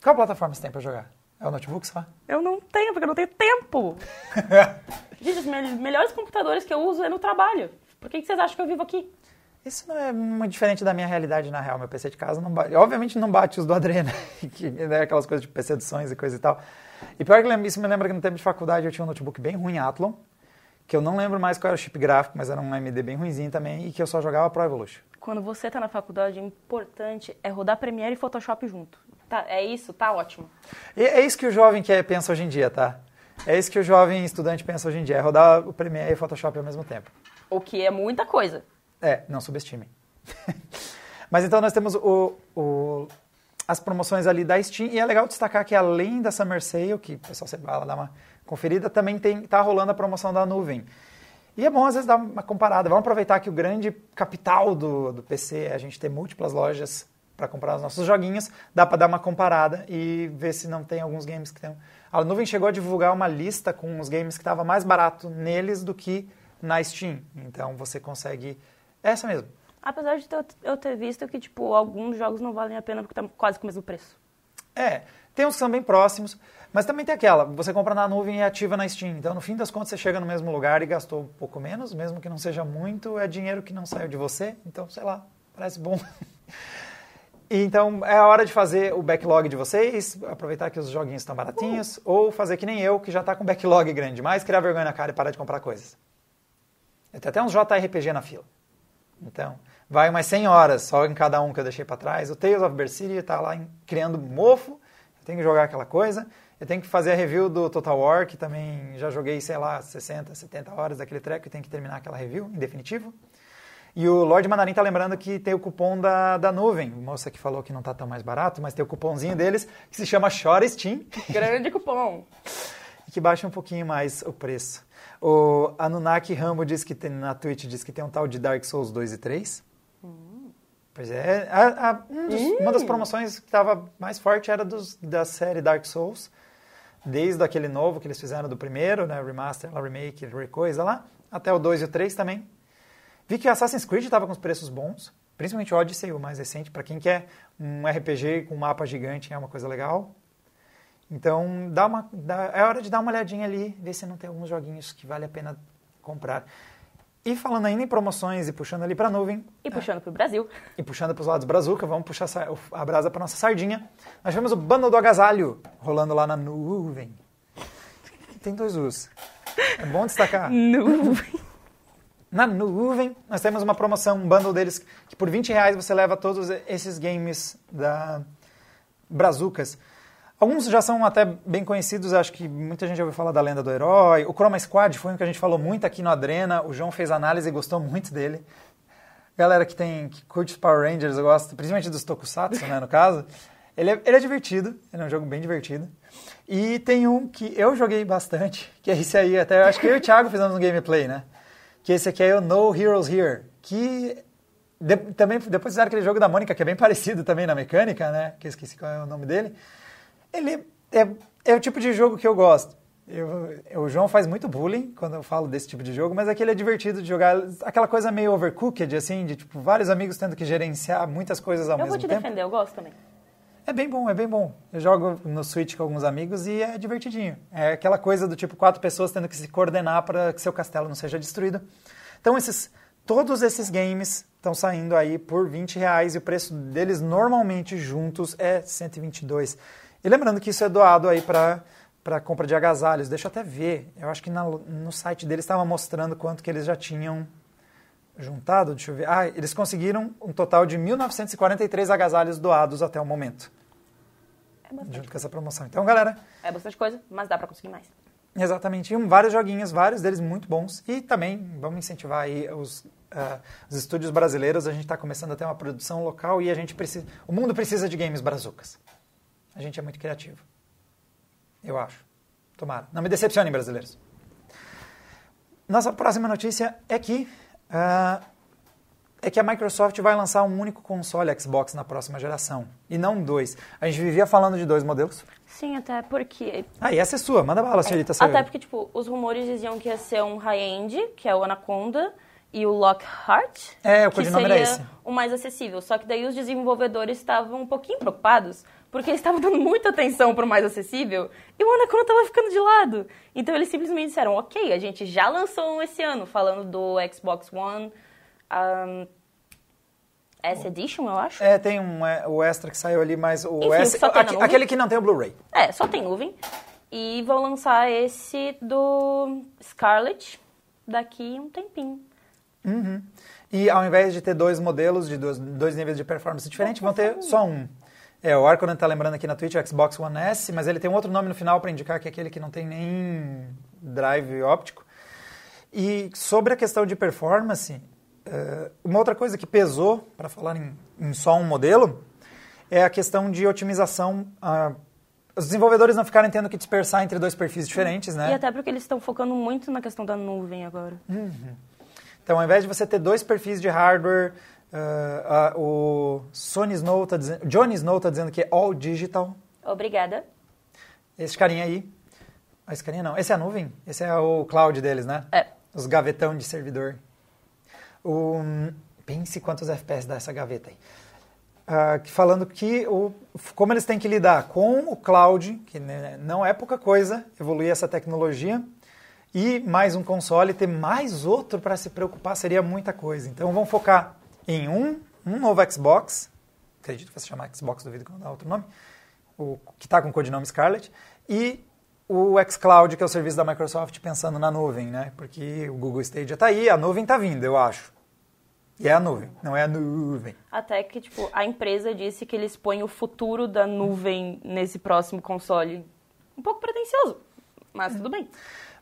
Qual plataforma você tem para jogar? É o notebook só? Eu não tenho, porque eu não tenho tempo. Gente, os melhores computadores que eu uso é no trabalho. Por que vocês acham que eu vivo aqui? Isso não é muito diferente da minha realidade, na real. Meu PC de casa não bate. Obviamente não bate os do Adrena, que é aquelas coisas de PC de sonhos e coisa e tal. E pior que isso me lembra que no tempo de faculdade eu tinha um notebook bem ruim, Athlon, que eu não lembro mais qual era o chip gráfico, mas era um AMD bem ruimzinho também, e que eu só jogava Pro Evolution. Quando você está na faculdade, o importante é rodar Premiere e Photoshop junto. Tá, é isso, tá ótimo. E é isso que o jovem quer, pensa hoje em dia, tá? É isso que o jovem estudante pensa hoje em dia, é rodar o Premiere e o Photoshop ao mesmo tempo. O que é muita coisa. É, não subestimem. Mas então nós temos o, o, as promoções ali da Steam, e é legal destacar que além da Summer Sale, que o pessoal sempre vai lá dar uma conferida, também tem, tá rolando a promoção da nuvem. E é bom às vezes dar uma comparada. Vamos aproveitar que o grande capital do, do PC é a gente ter múltiplas lojas para comprar os nossos joguinhos, dá para dar uma comparada e ver se não tem alguns games que tem. A nuvem chegou a divulgar uma lista com os games que estava mais barato neles do que na Steam. Então você consegue essa mesmo. Apesar de eu ter visto que tipo alguns jogos não valem a pena porque tá quase com o mesmo preço. É, tem uns que são bem próximos, mas também tem aquela, você compra na nuvem e ativa na Steam. Então, no fim das contas, você chega no mesmo lugar e gastou um pouco menos, mesmo que não seja muito, é dinheiro que não saiu de você. Então, sei lá, parece bom. então, é a hora de fazer o backlog de vocês, aproveitar que os joguinhos estão baratinhos, uh. ou fazer que nem eu, que já está com backlog grande demais, criar vergonha na cara e parar de comprar coisas. Tem até uns JRPG na fila. Então, vai umas 100 horas só em cada um que eu deixei para trás. O Tales of Berseria está lá em, criando mofo, eu tenho que jogar aquela coisa. Eu tenho que fazer a review do Total War, que também já joguei, sei lá, 60, 70 horas daquele treco e tenho que terminar aquela review em definitivo. E o Lord Mandarim tá lembrando que tem o cupom da, da nuvem. Moça que falou que não tá tão mais barato, mas tem o cupomzinho deles que se chama Chora Steam. Grande cupom. que baixa um pouquinho mais o preço. O Anunnaki Rambo diz que tem, na Twitch diz que tem um tal de Dark Souls 2 e 3. Hum. Pois é, a, a, um dos, hum. uma das promoções que estava mais forte era dos, da série Dark Souls, desde aquele novo que eles fizeram do primeiro, né, remaster, remake, coisa lá, até o 2 e o 3 também. Vi que Assassin's Creed estava com os preços bons, principalmente o Odyssey, o mais recente, para quem quer um RPG com um mapa gigante, é uma coisa legal. Então, dá uma, dá, é hora de dar uma olhadinha ali, ver se não tem alguns joguinhos que vale a pena comprar. E falando ainda em promoções e puxando ali para a nuvem. E puxando é, para o Brasil. E puxando para os lados brazuca, vamos puxar a brasa para nossa sardinha. Nós tivemos o bando do agasalho rolando lá na nuvem. Tem dois U's. É bom destacar. Nuvem. Na nuvem, nós temos uma promoção, um bundle deles, que por 20 reais você leva todos esses games da Brazucas. Alguns já são até bem conhecidos, acho que muita gente já ouviu falar da Lenda do Herói. O Chroma Squad foi um que a gente falou muito aqui no Adrena, o João fez análise e gostou muito dele. Galera que tem que curte Power Rangers, eu gosto, principalmente dos Tokusatsu, né, no caso. Ele é, ele é divertido, ele é um jogo bem divertido. E tem um que eu joguei bastante, que é esse aí, até acho que eu e o Thiago fizemos um gameplay, né? Que esse aqui é o No Heroes Here, que de, também depois fizeram aquele jogo da Mônica, que é bem parecido também na mecânica, né? Que eu esqueci qual é o nome dele. Ele é, é o tipo de jogo que eu gosto. Eu, o João faz muito bullying quando eu falo desse tipo de jogo, mas aquele é divertido de jogar. Aquela coisa meio overcooked, assim, de tipo, vários amigos tendo que gerenciar muitas coisas ao eu mesmo tempo. Eu vou te defender, eu gosto também. É bem bom, é bem bom. Eu jogo no Switch com alguns amigos e é divertidinho. É aquela coisa do tipo quatro pessoas tendo que se coordenar para que seu castelo não seja destruído. Então esses, todos esses games estão saindo aí por 20 reais e o preço deles normalmente juntos é 122 e lembrando que isso é doado aí para para compra de agasalhos. Deixa eu até ver. Eu acho que na, no site deles estava mostrando quanto que eles já tinham juntado. Deixa eu ver. Ah, eles conseguiram um total de 1.943 agasalhos doados até o momento. É bastante. Junto com essa promoção. Então, galera... É bastante coisa, mas dá para conseguir mais. Exatamente. E vários joguinhos, vários deles muito bons. E também vamos incentivar aí os, uh, os estúdios brasileiros. A gente está começando a ter uma produção local e a gente precisa... O mundo precisa de games brazucas. A gente é muito criativo. Eu acho. Tomara. Não me decepcionem, brasileiros. Nossa próxima notícia é que, uh, é que a Microsoft vai lançar um único console Xbox na próxima geração. E não dois. A gente vivia falando de dois modelos. Sim, até porque... Ah, e essa é sua. Manda bala, senhorita. É, até porque, tipo, os rumores diziam que ia ser um high-end, que é o Anaconda, e o Lockhart, é, o que seria o mais acessível. Só que daí os desenvolvedores estavam um pouquinho preocupados, porque eles estavam dando muita atenção para o mais acessível e o Anaconda estava ficando de lado. Então eles simplesmente disseram, ok, a gente já lançou um esse ano, falando do Xbox One um, S Edition, eu acho. É, tem um, é, o extra que saiu ali, mas o Enfim, S, aqu, aquele que não tem o Blu-ray. É, só tem nuvem. E vão lançar esse do Scarlet daqui um tempinho. Uhum. E ao invés de ter dois modelos de dois, dois níveis de performance diferentes, vão ter só um. É, o Arconan está lembrando aqui na Twitch o Xbox One S, mas ele tem um outro nome no final para indicar que é aquele que não tem nem drive óptico. E sobre a questão de performance, uh, uma outra coisa que pesou, para falar em, em, só um modelo, é a questão de otimização. Uh, os desenvolvedores não ficarem tendo que dispersar entre dois perfis diferentes, né? E até porque eles estão focando muito na questão da nuvem agora. Uhum. Então, ao invés de você ter dois perfis de hardware Uh, uh, o Sony Snow tá dizendo, Johnny Snow está dizendo que é all digital. Obrigada. Esse carinha aí. Ah, esse carinha não. Esse é a nuvem? Esse é o cloud deles, né? É. Os gavetão de servidor. O, pense quantos FPS dá essa gaveta aí. Uh, falando que o, como eles têm que lidar com o cloud, que né, não é pouca coisa evoluir essa tecnologia, e mais um console, ter mais outro para se preocupar seria muita coisa. Então vão focar em um, um novo Xbox, acredito que vai se chamar Xbox, duvido que não dá outro nome, o, que está com o codinome Scarlet, e o xCloud, que é o serviço da Microsoft pensando na nuvem, né? Porque o Google Stadia está aí, a nuvem está vindo, eu acho. E é a nuvem, não é a nuvem. Até que, tipo, a empresa disse que eles põem o futuro da nuvem nesse próximo console. Um pouco pretencioso, mas tudo bem.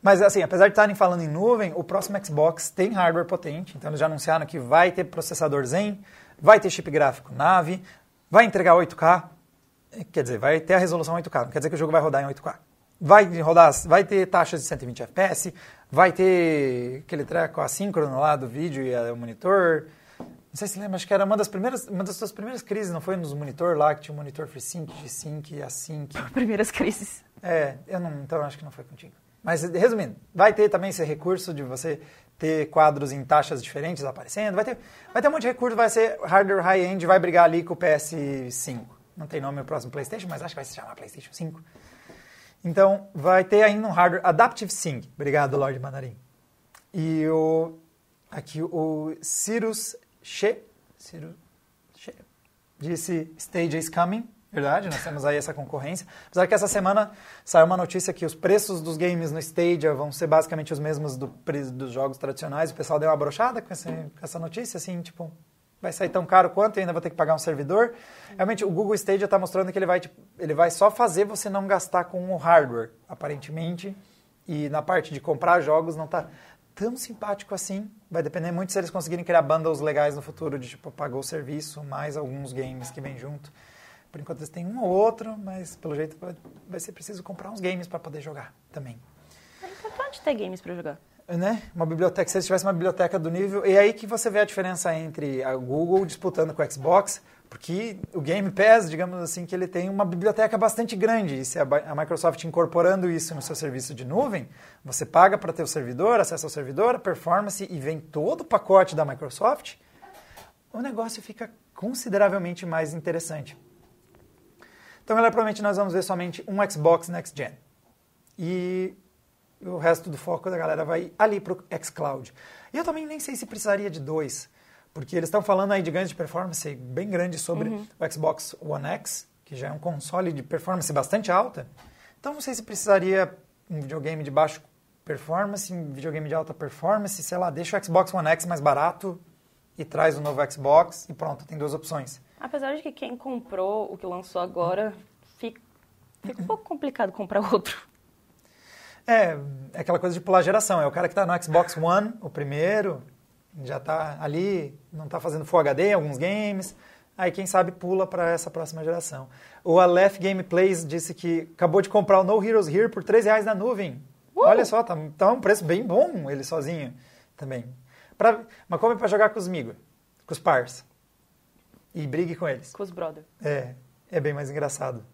Mas assim, apesar de estarem falando em nuvem, o próximo Xbox tem hardware potente, então eles já anunciaram que vai ter processador Zen, vai ter chip gráfico Nave, vai entregar 8K, quer dizer, vai ter a resolução 8K, não quer dizer que o jogo vai rodar em 8K. Vai rodar, vai ter taxas de 120 FPS, vai ter aquele treco assíncrono lá do vídeo e o monitor. Não sei se lembra, acho que era uma das primeiras, uma das suas primeiras crises, não foi nos monitor lá que tinha um monitor FreeSync, G-Sync e Async. Primeiras crises. É, eu não, então acho que não foi contigo. Mas resumindo, vai ter também esse recurso de você ter quadros em taxas diferentes aparecendo, vai ter, vai ter um monte de recurso, vai ser hardware high-end, vai brigar ali com o PS5. Não tem nome o próximo PlayStation, mas acho que vai se chamar PlayStation 5. Então, vai ter ainda um hardware Adaptive Sync. Obrigado, Lord Mandarim. E o aqui o Cyrus She, Cyrus She disse Stage is coming. Verdade, nós temos aí essa concorrência. Apesar que essa semana saiu uma notícia que os preços dos games no Stadia vão ser basicamente os mesmos do, dos jogos tradicionais. O pessoal deu uma brochada com, com essa notícia, assim, tipo, vai sair tão caro quanto e ainda vou ter que pagar um servidor. Realmente, o Google Stadia está mostrando que ele vai, tipo, ele vai só fazer você não gastar com o hardware, aparentemente. E na parte de comprar jogos não está tão simpático assim. Vai depender muito se eles conseguirem criar bundles legais no futuro, de tipo, pagou o serviço, mais alguns games que vem junto. Por enquanto eles têm um ou outro, mas pelo jeito vai, vai ser preciso comprar uns games para poder jogar também. É importante ter games para jogar. Né? Uma biblioteca, se eles tivessem uma biblioteca do nível. E é aí que você vê a diferença entre a Google disputando com o Xbox, porque o Game Pass, digamos assim, que ele tem uma biblioteca bastante grande. E se a, Microsoft incorporando isso no seu serviço de nuvem, você paga para ter o servidor, acesso ao servidor, performance e vem todo o pacote da Microsoft, o negócio fica consideravelmente mais interessante. Então, galera, provavelmente nós vamos ver somente um Xbox Next Gen. E o resto do foco da galera vai ali para o xCloud. E eu também nem sei se precisaria de dois, porque eles estão falando aí de ganhos de performance bem grandes sobre uhum. o Xbox One X, que já é um console de performance bastante alta. Então, não sei se precisaria um videogame de baixo performance, um videogame de alta performance, sei lá, deixa o Xbox One X mais barato e traz o novo Xbox e pronto, tem duas opções. Apesar de que quem comprou o que lançou agora, fica, fica um pouco complicado comprar outro. É, é aquela coisa de pular geração. É o cara que está no Xbox One, o primeiro, já está ali, não está fazendo Full HD em alguns games. Aí, quem sabe, pula para essa próxima geração. O Aleph Gameplays disse que acabou de comprar o No Heroes Here por 3 reais na nuvem. Uh! Olha só, tá, tá um preço bem bom ele sozinho também. Pra, mas como é para jogar com os amigos, com os pars e brigue com eles. Com os brother. É, é bem mais engraçado.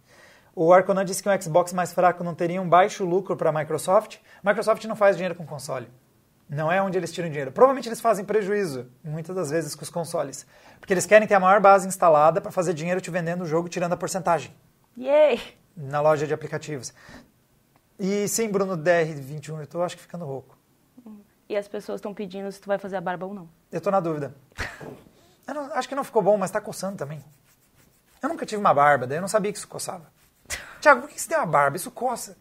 O Arconan disse que um Xbox mais fraco não teria um baixo lucro para a Microsoft. Microsoft não faz dinheiro com console. Não é onde eles tiram dinheiro. Provavelmente eles fazem prejuízo, muitas das vezes, com os consoles. Porque eles querem ter a maior base instalada para fazer dinheiro te vendendo o jogo, tirando a porcentagem. Yay! Na loja de aplicativos. E sim, Bruno DR21, eu estou acho que ficando rouco. E as pessoas estão pedindo se tu vai fazer a barba ou não. Eu estou na dúvida. Não, acho que não ficou bom, mas está coçando também. Eu nunca tive uma barba, daí eu não sabia que isso coçava. Tiago, por que você tem uma barba? Isso coça.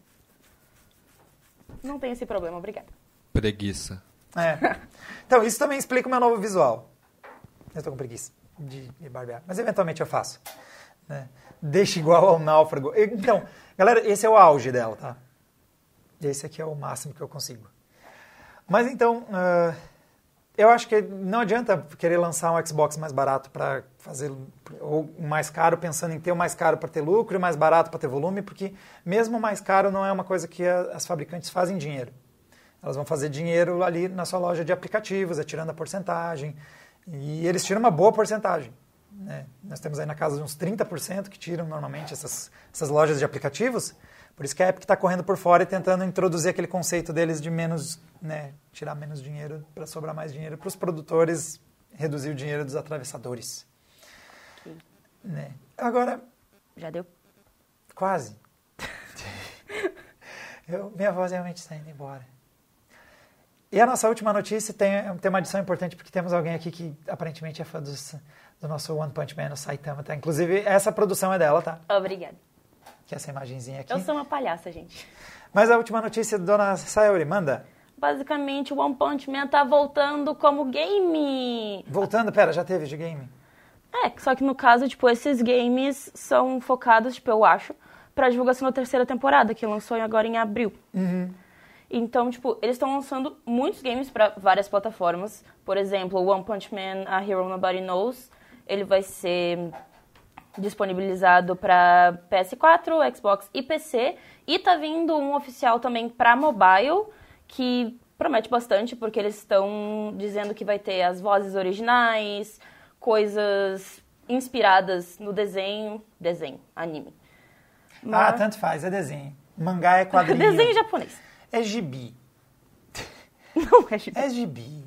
Não tem esse problema, obrigada. Preguiça. É. Então, isso também explica o meu novo visual. Eu estou com preguiça de, de barbear, mas eventualmente eu faço. Né? Deixa igual ao náufrago. Então, galera, esse é o auge dela, tá? Esse aqui é o máximo que eu consigo. Mas então, uh, eu acho que não adianta querer lançar um Xbox mais barato para fazer ou mais caro pensando em ter o mais caro para ter lucro e mais barato para ter volume, porque mesmo mais caro não é uma coisa que a, as fabricantes fazem dinheiro. Elas vão fazer dinheiro ali na sua loja de aplicativos, atirando a porcentagem, e eles tiram uma boa porcentagem. Né? Nós temos aí na casa de uns 30% que tiram normalmente essas, essas lojas de aplicativos, por isso que a Epic está correndo por fora e tentando introduzir aquele conceito deles de menos, né, tirar menos dinheiro para sobrar mais dinheiro para os produtores, reduzir o dinheiro dos atravessadores. Né? Agora. Já deu? Quase. Eu, minha voz realmente está indo embora. E a nossa última notícia tem, tem uma adição importante, porque temos alguém aqui que aparentemente é fã dos, do nosso One Punch Man, o Saitama. Tá? Inclusive, essa produção é dela, tá? Obrigada que é essa imagenzinha aqui. Eu sou uma palhaça, gente. Mas a última notícia, dona Sayori, manda. basicamente o One Punch Man tá voltando como game. Voltando, pera, já teve de game? É, só que no caso, tipo, esses games são focados, tipo, eu acho, pra divulgação da terceira temporada, que lançou agora em abril. Então, tipo, eles estão lançando muitos games pra várias plataformas. Por exemplo, o One Punch Man, A Hero Nobody Knows, ele vai ser disponibilizado para PS4, Xbox e PC. E tá vindo um oficial também para mobile, que promete bastante, porque eles estão dizendo que vai ter as vozes originais, coisas inspiradas no desenho, desenho, anime. Ah, Mas- tanto faz, é desenho. Mangá é quadrinho. desenho japonês. É gibi. Não é gibi. É gibi.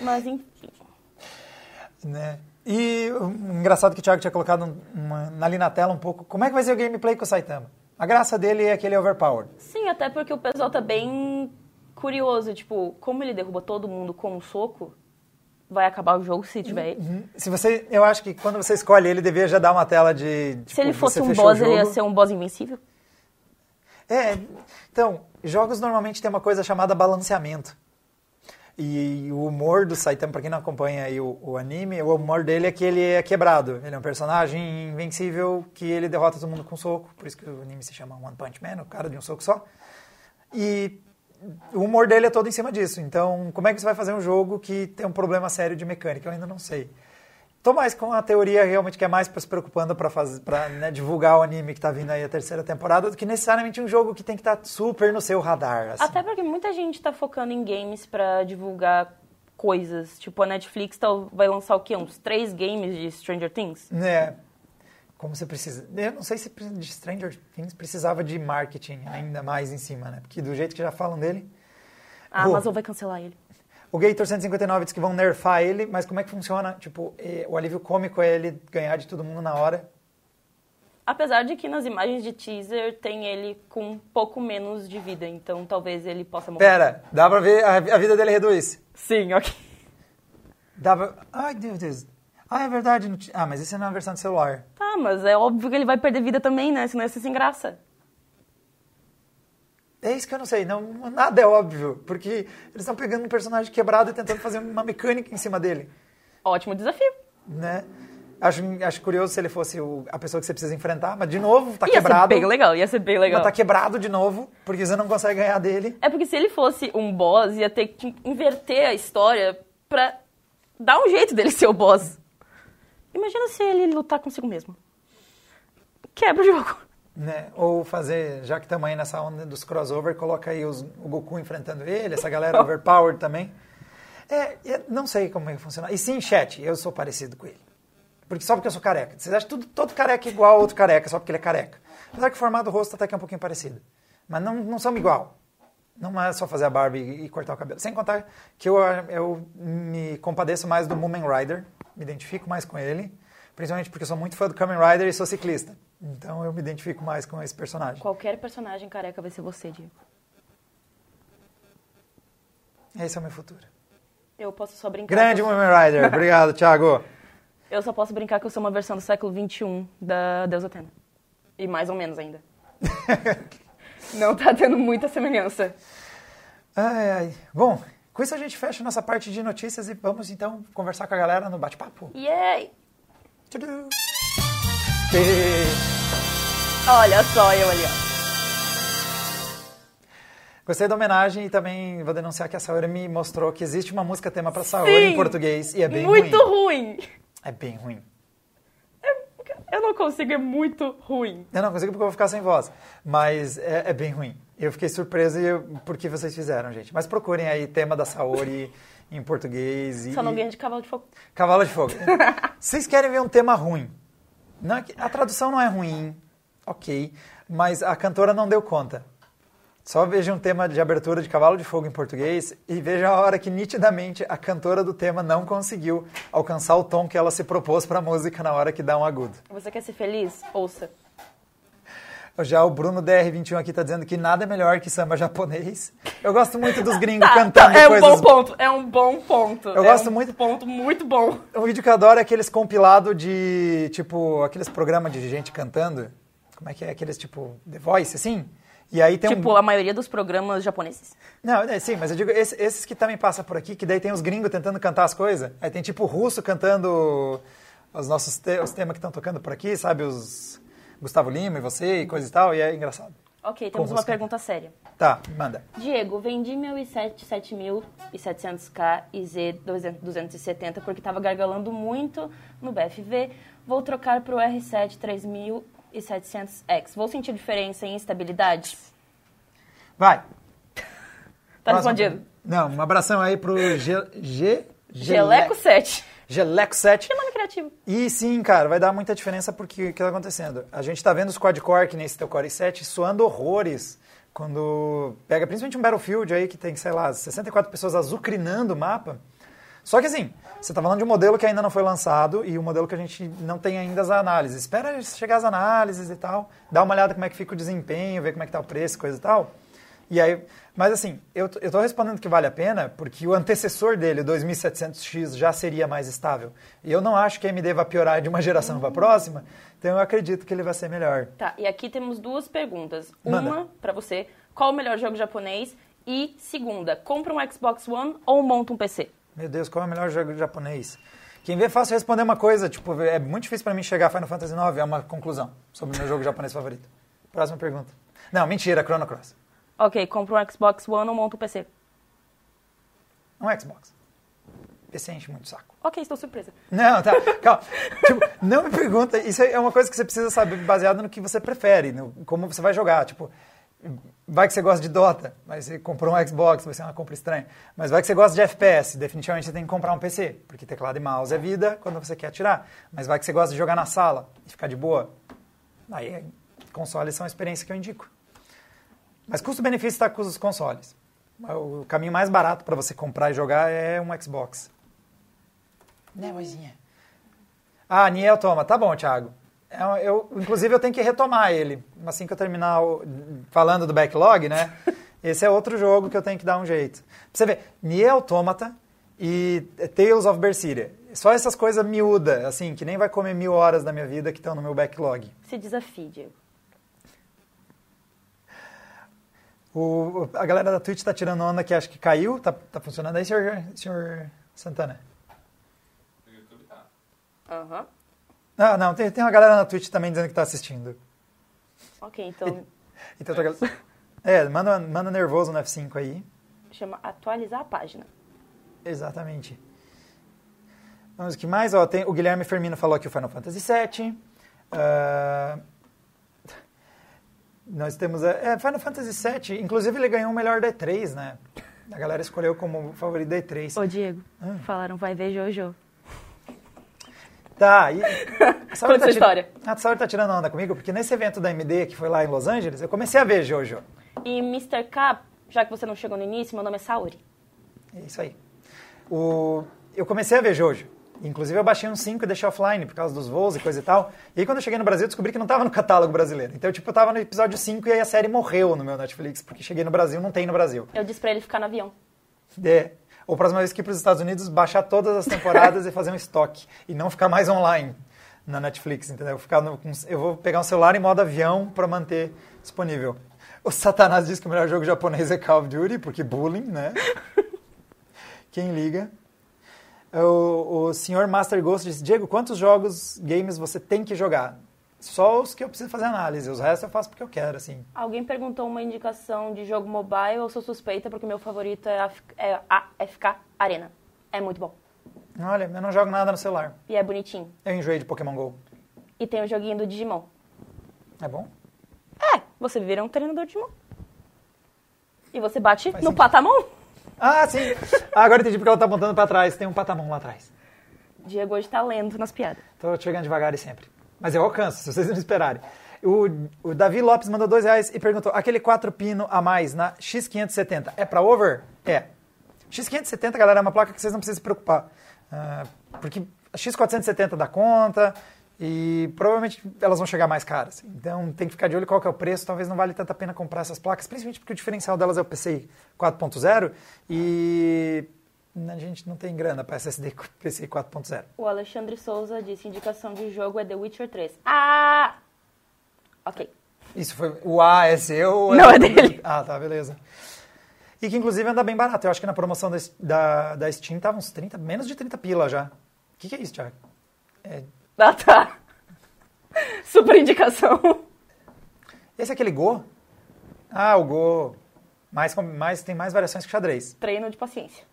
Mas enfim. Né? E o engraçado que o Thiago tinha colocado um- uma- ali na tela um pouco. Como é que vai ser o gameplay com o Saitama? A graça dele é que ele é overpowered. Sim, até porque o pessoal tá bem curioso, tipo, como ele derruba todo mundo com um soco, vai acabar o jogo se tiver ele. Se você, eu acho que quando você escolhe ele, devia já dar uma tela de. tipo, Se ele fosse um boss, ele ia ser um boss invencível? É, então, jogos normalmente tem uma coisa chamada balanceamento. E o humor do Saitama, pra quem não acompanha aí o, o anime, o humor dele é que ele é quebrado. Ele é um personagem invencível que ele derrota todo mundo com um soco. Por isso que o anime se chama One Punch Man, o cara de um soco só. E o humor dele é todo em cima disso. Então, como é que você vai fazer um jogo que tem um problema sério de mecânica? Eu ainda não sei. Tô mais com a teoria realmente que é mais se preocupando para fazer, para né, divulgar o anime que tá vindo aí a terceira temporada do que necessariamente um jogo que tem que estar super no seu radar. assim. Até porque muita gente tá focando em games pra divulgar coisas. Tipo, a Netflix tá- vai lançar o quê? Uns três games de Stranger Things? É. Como você precisa. Eu não sei se de Stranger Things precisava de marketing ainda mais em cima, né? Porque do jeito que já falam dele. A. Amazon vai cancelar ele. O Gator 159 diz que vão nerfar ele, mas como é que funciona? Tipo, o alívio cômico é ele ganhar de todo mundo na hora. Apesar de que nas imagens de teaser tem ele com um pouco menos de vida, então talvez ele possa morrer. Pera, dá pra ver, a, a vida dele reduz. Sim, ok. Dá pra... Ai, meu Deus. Ah, é verdade. Ah, mas isso é na versão de celular. Tá, mas é óbvio que ele vai perder vida também, né? Senão ia ser sem graça. É isso que eu não sei. Não, nada é óbvio. Porque eles estão pegando um personagem quebrado e tentando fazer uma mecânica em cima dele. Ótimo desafio. Né? Acho, acho curioso se ele fosse o- a pessoa que você precisa enfrentar, mas de novo, tá ia quebrado. ser bem legal, ia ser bem legal. Mas tá quebrado de novo, porque você não consegue ganhar dele. É porque se ele fosse um boss, ia ter que inverter a história pra dar um jeito dele ser o boss. Imagina se ele lutar consigo mesmo. Quebra o jogo. Né? Ou fazer, já que estamos aí nessa onda dos crossover, coloca aí os- o Goku enfrentando ele, essa galera overpowered também. É, é, não sei como é que funciona. E sim, chat, eu sou parecido com ele. Porque só porque eu sou careca. Vocês acham tudo, todo careca é igual a outro careca, só porque ele é careca. Apesar que o formato do rosto até que é um pouquinho parecido. Mas não, não somos igual. Não é só fazer a barba e, e cortar o cabelo. Sem contar que eu, eu me compadeço mais do Moomin Rider, me identifico mais com ele, principalmente porque eu sou muito fã do Kamen Rider e sou ciclista. Então eu me identifico mais com esse personagem. Qualquer personagem careca vai ser você, Diego. Esse é o meu futuro. Eu posso só brincar. Grande Moomin Rider. Obrigado, Thiago. eu só posso brincar que eu sou uma versão do século XXI da deusa Atena. E mais ou menos ainda. Não tá tendo muita semelhança. Ai, ai. Bom, com isso a gente fecha nossa parte de notícias e vamos então conversar com a galera no bate-papo. Yay! Tchudu. Olha só eu ali, ó. Gostei da homenagem e também vou denunciar que a Saori me mostrou que existe uma música tema para Saori em Sim! português e é bem muito ruim. ruim. É bem ruim. Eu não consigo, é muito ruim. Eu não consigo porque eu vou ficar sem voz, mas é, é bem ruim. Eu fiquei surpreso e eu, por que vocês fizeram, gente. Mas procurem aí tema da Saori em português e Só não ganha de cavalo de fogo. Cavalo de Fogo. Vocês querem ver um tema ruim? Não é a tradução não é ruim, ok, mas a cantora não deu conta. Só veja um tema de abertura de Cavalo de Fogo em português e veja a hora que nitidamente a cantora do tema não conseguiu alcançar o tom que ela se propôs para a música na hora que dá um agudo. Você quer ser feliz? Ouça. Já o Bruno DR21 aqui tá dizendo que nada é melhor que samba japonês. Eu gosto muito dos gringos Tá, cantando tá, é um coisas bom ponto, é um bom ponto. Eu é gosto um muito- ponto muito bom. O vídeo que eu adoro é aqueles compilados de, tipo, aqueles programas de gente cantando. Como é que é? Aqueles, tipo, The Voice, assim? E aí tem Tipo, um... a maioria dos programas japoneses. Não, é, sim, mas eu digo, esse- esses que também passam por aqui, que daí tem os gringos tentando cantar as coisas. Aí tem tipo o russo cantando os nossos te- os temas que estão tocando por aqui, sabe? Os Gustavo Lima e você e coisa e tal, e é engraçado. Ok, temos uma pergunta séria. Tá, manda. Diego, vendi meu i7 7700K e Z 270 porque estava gargalando muito no BFV. Vou trocar para o R7 3700X. Vou sentir diferença em estabilidade? Vai. Tá Próxima respondido. Não, um abração aí pro G... G... Geleco 7. Geleco 7. Que nome criativo. E sim, cara, vai dar muita diferença porque o que está acontecendo. A gente está vendo os quad-core, que nesse teu Core i7, suando horrores quando pega principalmente um Battlefield aí que tem, sei lá, 64 pessoas azucrinando o mapa. Só que assim, você está falando de um modelo que ainda não foi lançado e um modelo que a gente não tem ainda as análises. Espera chegar as análises e tal, dá uma olhada como é que fica o desempenho, ver como é que tá o preço, coisa e tal. E aí, mas assim, eu, tô respondendo que vale a pena porque o antecessor dele, o 2700X, já seria mais estável. E eu não acho que a AMD vai piorar de uma geração para a próxima, então eu acredito que ele vai ser melhor. Tá, e aqui temos duas perguntas. Manda. Uma para você, qual o melhor jogo japonês? E segunda, compra um Xbox One ou monta um PC? Meu Deus, qual é o melhor jogo japonês? Quem vê é fácil responder uma coisa, tipo, é muito difícil para mim chegar a Final Fantasy IX, é uma conclusão sobre o meu jogo japonês favorito. Próxima pergunta. Não, mentira, Chrono Cross. Ok, compra um Xbox One ou monta um PC? Um Xbox. PC enche muito o saco. Ok, estou surpresa. Não, tá, calma. Tipo, não me pergunta, isso é uma coisa que você precisa saber baseado no que você prefere, no como você vai jogar. Tipo, vai que você gosta de Dota, mas você comprou um Xbox, vai ser uma compra estranha. Mas vai que você gosta de FPS, definitivamente você tem que comprar um PC, porque teclado e mouse é vida quando você quer atirar. Mas vai que você gosta de jogar na sala e ficar de boa, aí consoles são a experiência que eu indico. Mas custo-benefício está com os consoles. O caminho mais barato para você comprar e jogar é um Xbox. Né, vozinha? Ah, Nier Toma. Tá bom, Thiago. Eu, eu- inclusive, eu tenho que retomar ele. Assim que eu terminar o- falando do backlog, né? Esse é outro jogo que eu tenho que dar um jeito. Pra você ver, Nier Automata e Tales of Berseria. Só essas coisas miúdas, assim, que nem vai comer mil horas da minha vida que estão no meu backlog. Se desafie, Diego. O, a galera da Twitch tá tirando onda que acho que caiu. Tá, tá funcionando aí, senhor, senhor Santana? Aham. Ah, não, tem, tem uma galera na Twitch também dizendo que tá assistindo. Ok, então Então, outra gal- é, manda, manda nervoso no F5 aí. chama atualizar a página. Exatamente. Vamos, o que mais? Ó, tem, o Guilherme Fermino falou aqui o Final Fantasy VII. Ah, nós temos... a- É, Final Fantasy VII, inclusive ele ganhou o melhor da E3, né? A galera escolheu como favorito da E3. Ô, Diego, Ah. falaram vai ver Jojo. Tá, e... Conta essa tira- história. A Sauri tá tirando onda comigo, porque nesse evento da AMD, que foi lá em Los Angeles, eu comecei a ver Jojo. E Mr. K, já que você não chegou no início, meu nome é Saori. É isso aí. O... Eu comecei a ver Jojo. Inclusive eu baixei um 5 e deixei offline por causa dos voos e coisa e tal. E aí quando eu cheguei no Brasil, eu descobri que não estava no catálogo brasileiro. Então, tipo, eu tava no episódio 5 e aí a série morreu no meu Netflix, porque cheguei no Brasil, não tem no Brasil. Eu disse pra ele ficar no avião. É. Ou próxima vez que ir para os Estados Unidos, baixar todas as temporadas e fazer um estoque. E não ficar mais online na Netflix, entendeu? Ficar no- eu vou pegar um celular em modo avião para manter disponível. O Satanás diz que o melhor jogo japonês é Call of Duty, porque bullying, né? Quem liga? O, o senhor Master Ghost disse, Diego, quantos jogos, games você tem que jogar? Só os que eu preciso fazer análise, os restos eu faço porque eu quero, assim. Alguém perguntou uma indicação de jogo mobile, eu sou suspeita porque meu favorito é, AF é AFK Arena. É muito bom. Olha, eu não jogo nada no celular. E é bonitinho. Eu enjoei de Pokémon GO. E tem o joguinho do Digimon. É bom? É, você vira um treinador de Digimon. E você bate Faz no sentido. patamon. Ah, sim. Ah, agora entendi porque ela tá apontando pra trás. Tem um patamão lá atrás. Diego hoje tá lento nas piadas. Tô chegando devagar e sempre. Mas eu alcanço, se vocês não esperarem. O, o Davi Lopes mandou dois reais e perguntou: aquele 4 pino a mais na X570 é pra over? É. X570, galera, é uma placa que vocês não precisam se preocupar. Ah, porque a X470 dá conta e provavelmente elas vão chegar mais caras. Então tem que ficar de olho qual que é o preço. Talvez não vale tanta pena comprar essas placas, principalmente porque o diferencial delas é o PCI 4.0 e a gente não tem grana para SSD PCI 4.0. O Alexandre Souza disse: indicação de jogo é The Witcher 3. Ah! Ok. Isso foi o A é seu? Não, do- é dele. Ah, tá, beleza. E que inclusive anda bem barato. Eu acho que na promoção da, da, da Steam tava uns 30, menos de 30 pila já. O que, que é isso, Thiago? É, Ah, tá. Super indicação. esse é aquele Go? Ah, o Go. Mais, mais, tem mais variações que xadrez. Treino de paciência.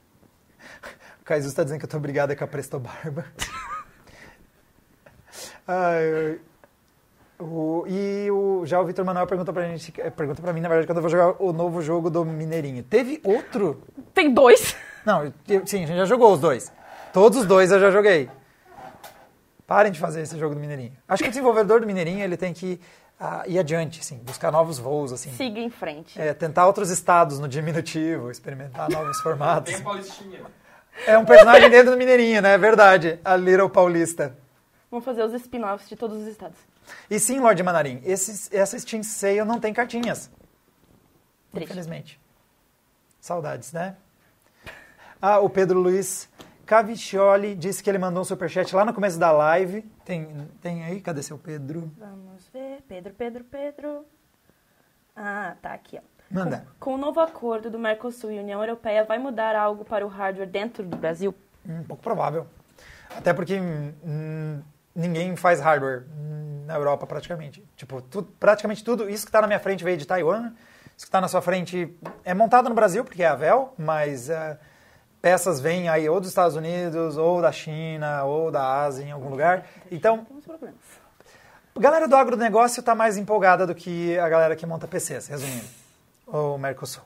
O Caizu está dizendo que eu tô obrigado com a Presto Barba. Ai, ai. O- e o, já o Vitor Manuel perguntou pra gente, eh, pergunta pra mim, na verdade, quando eu vou jogar o novo jogo do Mineirinho. Teve outro? Tem dois. Não, eu- eu- sim, a gente já jogou os dois. Todos os dois eu já joguei. Parem de fazer esse jogo do Mineirinho. Acho que o desenvolvedor do Mineirinho, ele tem que ah, ir adiante, assim, buscar novos voos, assim. Siga em frente. É, tentar outros estados no diminutivo, experimentar novos formatos. Tem Paulistinha. É um personagem dentro do Mineirinho, né? É verdade. A Little Paulista. Vamos fazer os spin-offs de todos os estados. E sim, Lorde Manarim, esses, essa Steam Sale não tem cartinhas. Triste. Infelizmente. Saudades, né? Ah, o Pedro Luiz Caviccioli disse que ele mandou um superchat lá no começo da live. Tem, tem aí? Cadê seu Pedro? Vamos ver. Pedro, Pedro, Pedro. Ah, tá aqui, ó. Manda. Com o novo acordo do Mercosul e União Europeia, vai mudar algo para o hardware dentro do Brasil? Um pouco provável. Até porque hum, ninguém faz hardware hum, na Europa praticamente. Tipo, tu- praticamente tudo, isso que está na minha frente veio de Taiwan, isso que está na sua frente é montado no Brasil, porque é a Vel, mas eh, peças vêm aí ou dos Estados Unidos, ou da China, ou da Ásia, em algum lugar. Então, Temos problemas. a galera do agronegócio está mais empolgada do que a galera que monta PCs, resumindo, o Mercosul.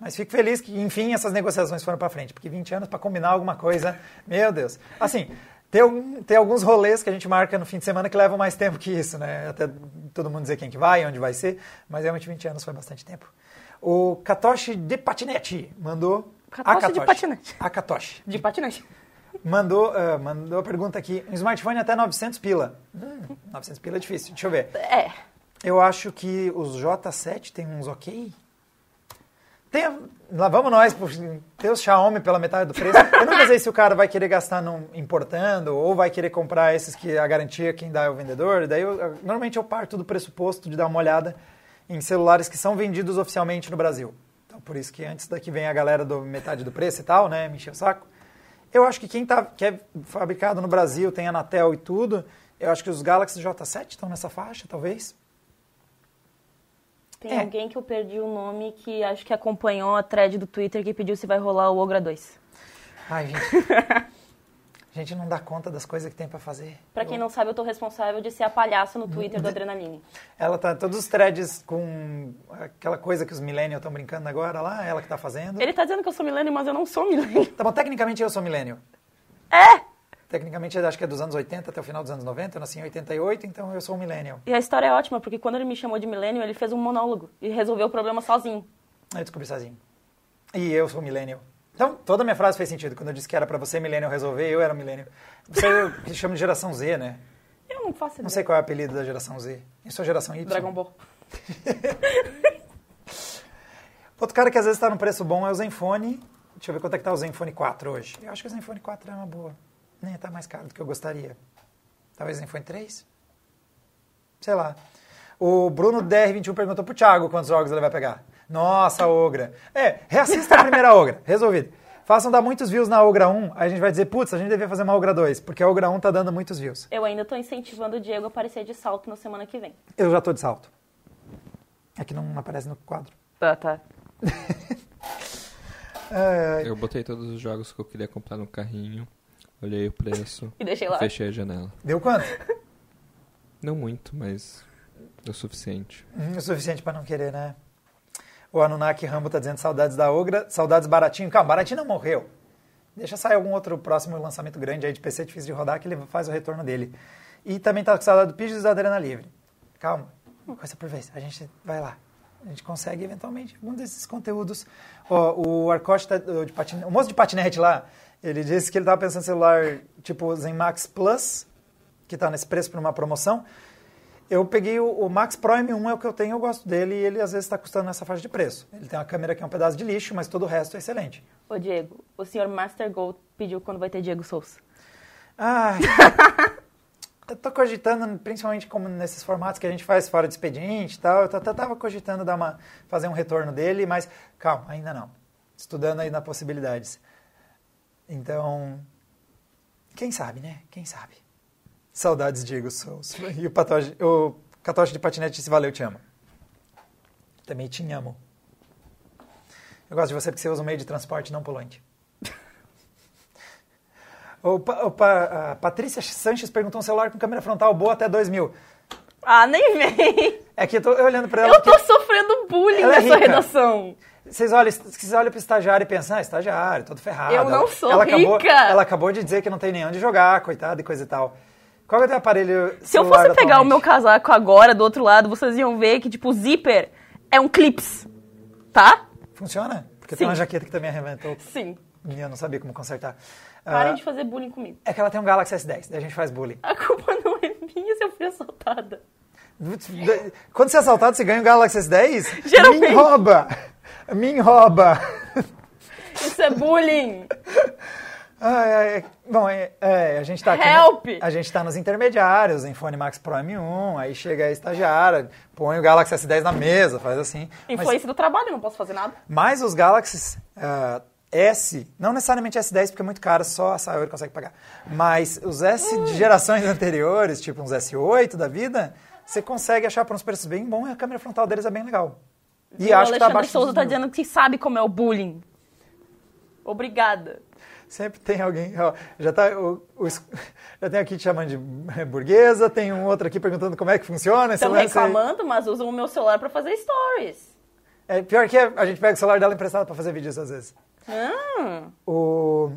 Mas fico feliz que, enfim, essas negociações foram para frente, porque 20 anos para combinar alguma coisa, meu Deus. Assim, tem, tem alguns rolês que a gente marca no fim de semana que levam mais tempo que isso, né? Até todo mundo dizer quem que vai, onde vai ser, mas realmente 20 anos foi bastante tempo. O Katoshi de Patinete mandou... Katoshi de patinete. A Katoshi. De patinete. Mandou, ah, mandou a pergunta aqui. Um smartphone até 900 pila. Hum, 900 pila é difícil. Deixa eu ver. É. Eu acho que os J7 tem uns ok. Tem, lá vamos nós, ter os Xiaomi pela metade do preço. Eu nunca sei se o cara vai querer gastar num, importando ou vai querer comprar esses que a garantia quem dá é o vendedor. Daí, eu- normalmente eu parto do pressuposto de dar uma olhada em celulares que são vendidos oficialmente no Brasil. Por isso que antes daqui vem a galera do metade do preço e tal, né, me encher o saco. Eu acho que quem tá, que é fabricado no Brasil, tem Anatel e tudo, eu acho que os Galaxy J7 estão nessa faixa, talvez. Tem É. alguém que eu perdi o nome que acho que acompanhou a thread do Twitter que pediu se vai rolar o Ogra 2. Ai, gente. a gente não dá conta das coisas que tem pra fazer. Pra quem não sabe, eu tô responsável de ser a palhaça no Twitter do Adrenaline. Ela tá todos os threads com aquela coisa que os millennials estão brincando agora lá, ela que tá fazendo. Ele tá dizendo que eu sou milênio, mas eu não sou milênio. Tá bom, tecnicamente eu sou millennial. É! Tecnicamente eu acho que é dos anos 80 até o final dos anos 90, eu nasci em 88, então eu sou um millennial. E a história é ótima, porque quando ele me chamou de milênio, ele fez um monólogo e resolveu o problema sozinho. Eu descobri sozinho. E eu sou millennial. Então, toda a minha frase fez sentido. Quando eu disse que era pra você, millennial, resolver, eu era millennial. Você é o que chama de geração Z, né? Eu não faço ideia. Não sei qual é o apelido da geração Z. Eu sou geração Y. Dragon Ball. Outro cara que às vezes está no preço bom é o Zenfone. Deixa eu ver quanto é que tá o Zenfone 4 hoje. Eu acho que o Zenfone 4 é uma boa. Nem tá mais caro do que eu gostaria. Talvez o Zenfone 3? Sei lá. O Bruno DR21 perguntou pro Thiago quantos jogos ele vai pegar. Nossa, Ogra. É, reassista a primeira Ogra. Resolvido. Façam dar muitos views na Ogra 1, aí a gente vai dizer, putz, a gente devia fazer uma Ogra 2, porque a Ogra 1 tá dando muitos views. Eu ainda tô incentivando o Diego a aparecer de salto na semana que vem. Eu já tô de salto. É que não aparece no quadro. Tá, tá. Ai, ai. Eu botei todos os jogos que eu queria comprar no carrinho, olhei o preço, E deixei lá. fechei a janela. Deu quanto? Não muito, mas o suficiente. Hum, o suficiente pra não querer, né? O Anunnaki Rambo tá dizendo saudades da Ogra, saudades baratinho. Calma, baratinho não morreu. Deixa sair algum outro próximo lançamento grande aí de PC difícil de rodar que ele faz o retorno dele. E também tá com saudade do Pidgeys e da Adrena Livre. Calma, uma coisa por vez. A gente vai lá. A gente consegue eventualmente algum desses conteúdos. Ó, o Arcote tá, de patin... o moço de patinete lá, ele disse que ele tava pensando em celular tipo Zen Max Plus, que tá nesse preço por uma promoção. Eu peguei o, o Max Pro M1, é o que eu tenho, eu gosto dele, e ele às vezes está custando nessa faixa de preço. Ele tem uma câmera que é um pedaço de lixo, mas todo o resto é excelente. Ô, Diego, o senhor Master Gold pediu quando vai ter Diego Souza. Ai. eu tô cogitando, principalmente como nesses formatos que a gente faz fora de expediente e tal, eu t- tava cogitando dar uma, fazer um retorno dele, mas calma, ainda não. Estudando aí nas possibilidades. Então, quem sabe, né? Quem sabe? Saudades, Diego Souza. E o, patoge, o Catoche de Patinete disse, valeu, te amo. Também te amo. Eu gosto de você porque você usa um meio de transporte não poluente. O, Pa- o Pa- a Patrícia Sanches perguntou um celular com câmera frontal boa até 2000. Ah, nem vem. É que eu tô olhando pra ela Eu tô sofrendo bullying Ela é nessa rica. redação. vocês olham, vocês olham pro estagiário e pensam, ah, estagiário, todo ferrado. Eu não Ela- sou ela Acabou, rica. ela acabou de dizer que não tem nem onde jogar, coitado e coisa e tal. Qual é o teu aparelho Se eu fosse pegar o meu casaco agora, do outro lado, vocês iam ver que, tipo, o zíper é um clips. Tá? Funciona? Porque Sim. tem uma jaqueta que também arrebentou. Sim. E eu não sabia como consertar. Ah, Parem de fazer bullying comigo. É que ela tem um Galaxy S10, daí a gente faz bullying. A culpa não é minha se eu fui assaltada. Quando você é assaltado, você ganha um Galaxy S10? Geralmente. Me rouba! Me rouba! Isso é bullying. Ai, ai, bom, é, é, a gente tá aqui. Help! A gente tá nos intermediários, em Fone Max Pro M1, aí chega a estagiária, põe o Galaxy S10 na mesa, faz assim. Influência do trabalho, não posso fazer nada. mas os Galaxies ah, S, não necessariamente S10 porque é muito caro, só a Saori consegue pagar. Mas os S Hum. de gerações anteriores, tipo uns S8 da vida, você consegue achar por uns preços bem bons e a câmera frontal deles é bem legal. E o acho que tá Alexandre abaixo Souza tá mil. dizendo que sabe como é o bullying. Obrigada. Sempre tem alguém. ó, já, tá, o, o já tem aqui te chamando de burguesa, tem um outro aqui perguntando como é que funciona. esse Estão lance aí. reclamando, mas usam o meu celular pra fazer stories. É, pior que a gente pega o celular dela emprestado para fazer vídeos às vezes. Hum. O,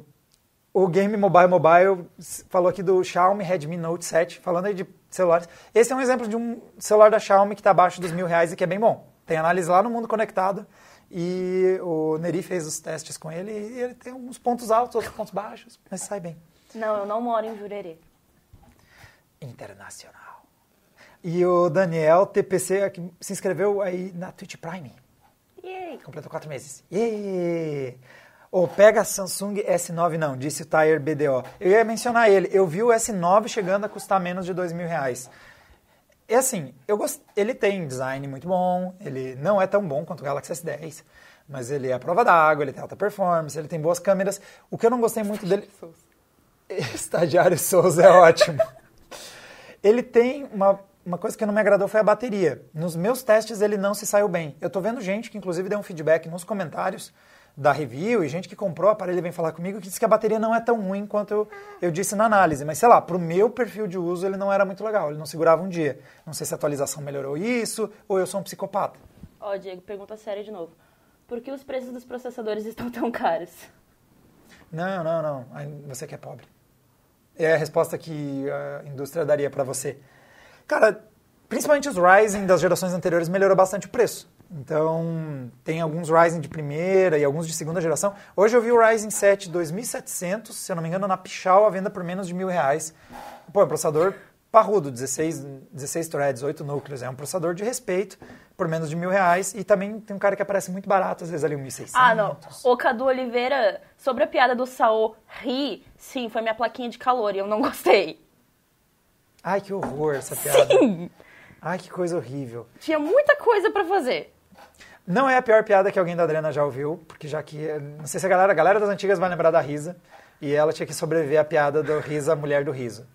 o Game Mobile Mobile falou aqui do Xiaomi Redmi Note 7, falando aí de celulares. Esse é um exemplo de um celular da Xiaomi que está abaixo dos mil reais e que é bem bom. Tem análise lá no Mundo Conectado e o Neri fez os testes com ele e ele tem alguns pontos altos, outros pontos baixos, mas sai bem. Não, eu não moro em Jurerê. Internacional. E o Daniel TPC aqui se inscreveu aí na Twitch Prime. Yay. Completou quatro meses. Yay! Ou pega Samsung S9 não, disse o Tire BDO. Eu ia mencionar ele. Eu vi o S9 chegando a custar menos de dois mil reais. E assim, eu gost... ele tem design muito bom, ele não é tão bom quanto o Galaxy S10, mas ele é a prova d'água, ele tem alta performance, ele tem boas câmeras. O que eu não gostei muito dele... Estagiário Souza é ótimo. Ele tem uma, uma coisa que não me agradou foi a bateria. Nos meus testes ele não se saiu bem. Eu tô vendo gente que inclusive deu um feedback nos comentários da review e gente que comprou o aparelho vem falar comigo que disse que a bateria não é tão ruim quanto eu, eu disse na análise. Mas sei lá, pro meu perfil de uso ele não era muito legal, ele não segurava um dia. Não sei se a atualização melhorou isso ou eu sou um psicopata. Ó, Diego, pergunta séria de novo. Por que os preços dos processadores estão tão caros? Não, não, não. Você que é pobre. É a resposta que a indústria daria para você. Cara, principalmente os Ryzen das gerações anteriores melhorou bastante o preço. Então, tem alguns Ryzen de primeira e alguns de segunda geração. Hoje eu vi o Ryzen 7 2700, se eu não me engano, na Pichal, a venda por menos de mil reais. Pô, é um processador parrudo, 16, 16 threads, 8 núcleos. É um processador de respeito, por menos de mil reais. E também tem um cara que aparece muito barato, às vezes ali um 1.600. Ah, não. O Cadu Oliveira, sobre a piada do Saô ri, sim, foi minha plaquinha de calor e eu não gostei. Ai, que horror essa piada. Sim! Ai, que coisa horrível. Tinha muita coisa pra fazer. Não é a pior piada que alguém da Adriana já ouviu, porque já que. Não sei se a galera, a galera das antigas vai lembrar da Risa. E ela tinha que sobreviver à piada do Risa, a mulher do riso.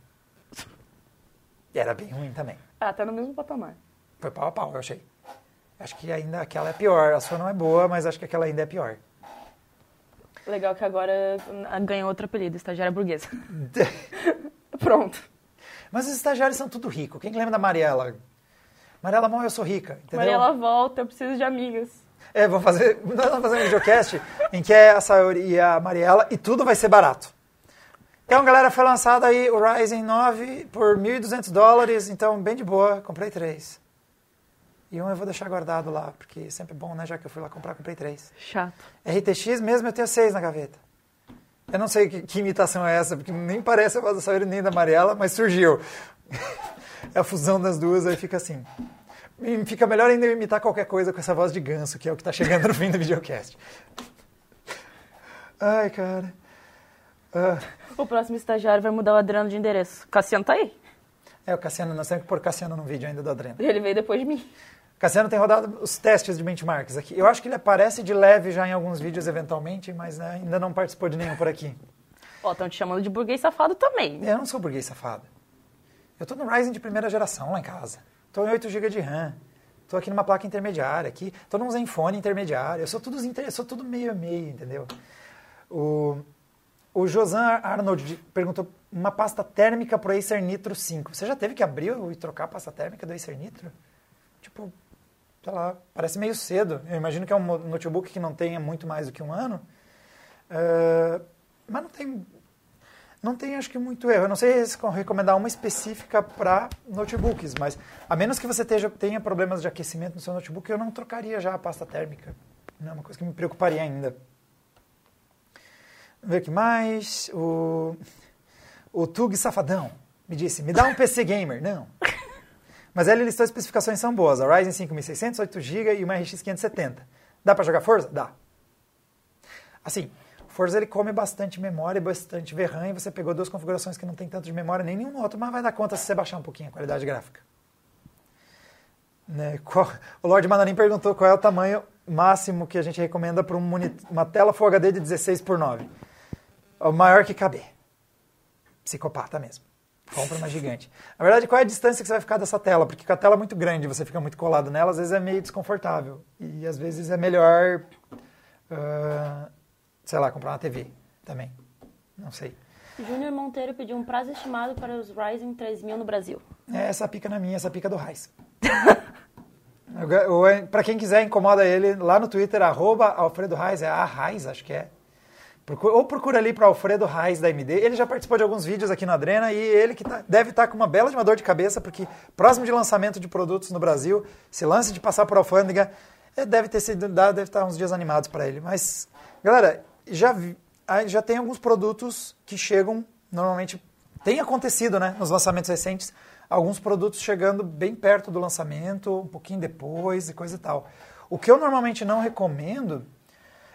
E era bem ruim também. Ah, tá no mesmo patamar. Foi pau a pau, eu achei. Acho que ainda aquela é pior. A sua não é boa, mas acho que aquela ainda é pior. Legal que agora ah, ganhou outro apelido, estagiária burguesa. Pronto. mas os estagiários são tudo rico. Quem que lembra da Mariela? Mariela, mão, eu sou rica. Entendeu? Mariela volta, eu preciso de amigas. É, vamos fazer, nós vamos fazer um videocast em que é a Sayori e a Mariela e tudo vai ser barato. Então, galera, foi lançado aí o Ryzen 9 por 1.200 dólares, então bem de boa, comprei três. E um eu vou deixar guardado lá, porque sempre é bom, né? Já que eu fui lá comprar, comprei três. Chato. RTX mesmo eu tenho seis na gaveta. Eu não sei que, que imitação é essa, porque nem parece a voz da Sayori nem da Mariela, mas surgiu. é a fusão das duas, aí fica assim. Fica melhor ainda eu imitar qualquer coisa com essa voz de ganso, que é o que está chegando no fim do videocast. Ai, cara. Ah, O próximo estagiário vai mudar o Adriano de endereço. Cassiano tá aí. É, o Cassiano, nós temos que pôr Cassiano no vídeo ainda do Adreno. Ele veio depois de mim. Cassiano tem rodado os testes de benchmarks aqui. Eu acho que ele aparece de leve já em alguns vídeos eventualmente, mas né, ainda não participou de nenhum por aqui. Ó, estão te chamando de burguês safado também. Eu não sou burguês safado. Eu tô no Ryzen de primeira geração lá em casa. Tô em 8 GB de RAM. Tô aqui numa placa intermediária aqui. Tô num Zenfone intermediário. Eu sou tudo, eu sou tudo meio a meio, entendeu? O, o Josan Arnold perguntou uma pasta térmica pro Acer Nitro 5. Você já teve que abrir e trocar a pasta térmica do Acer Nitro? Tipo, sei lá, parece meio cedo. Eu imagino que é um notebook que não tenha muito mais do que um ano. Uh, mas não tem, não tem, acho que, muito erro. Eu não sei se recomendar uma específica para notebooks, mas a menos que você teja, tenha problemas de aquecimento no seu notebook, eu não trocaria já a pasta térmica. Não é uma coisa que me preocuparia ainda. Vamos ver o que mais. O, o Tug Safadão me disse, me dá um PC Gamer. Não. Mas ele listou as especificações são boas. A Ryzen 5600, 8GB e uma RX 570. Dá para jogar Forza? Dá. Assim, Forza ele come bastante memória e bastante VRAM e você pegou duas configurações que não tem tanto de memória nem nenhum outro, mas vai dar conta se você baixar um pouquinho a qualidade gráfica. Né? Qual, o Lord Manarim perguntou qual é o tamanho máximo que a gente recomenda para um uma tela Full HD de 16 por 9. O maior que caber. Psicopata mesmo. Compra uma gigante. Na verdade, qual é a distância que você vai ficar dessa tela? Porque com a tela muito grande, você fica muito colado nela, às vezes é meio desconfortável. E às vezes é melhor, uh, sei lá, comprar uma TV também. Não sei. Júnior Monteiro pediu um prazo estimado para os Ryzen 3000 no Brasil. É essa pica na minha, essa pica do Raiz. para quem quiser, incomoda ele lá no Twitter, arroba Alfredo Raiz, é a Raiz, acho que é. Procura, ou procura ali para Alfredo Reis da MD. Ele já participou de alguns vídeos aqui no Adrena e ele que tá, deve estar tá com uma bela de uma dor de cabeça, porque próximo de lançamento de produtos no Brasil, esse lance de passar por alfândega, é, deve ter sido deve estar uns dias animados para ele. Mas, galera, já, vi, já tem alguns produtos que chegam, normalmente tem acontecido né, nos lançamentos recentes, alguns produtos chegando bem perto do lançamento, um pouquinho depois e coisa e tal. O que eu normalmente não recomendo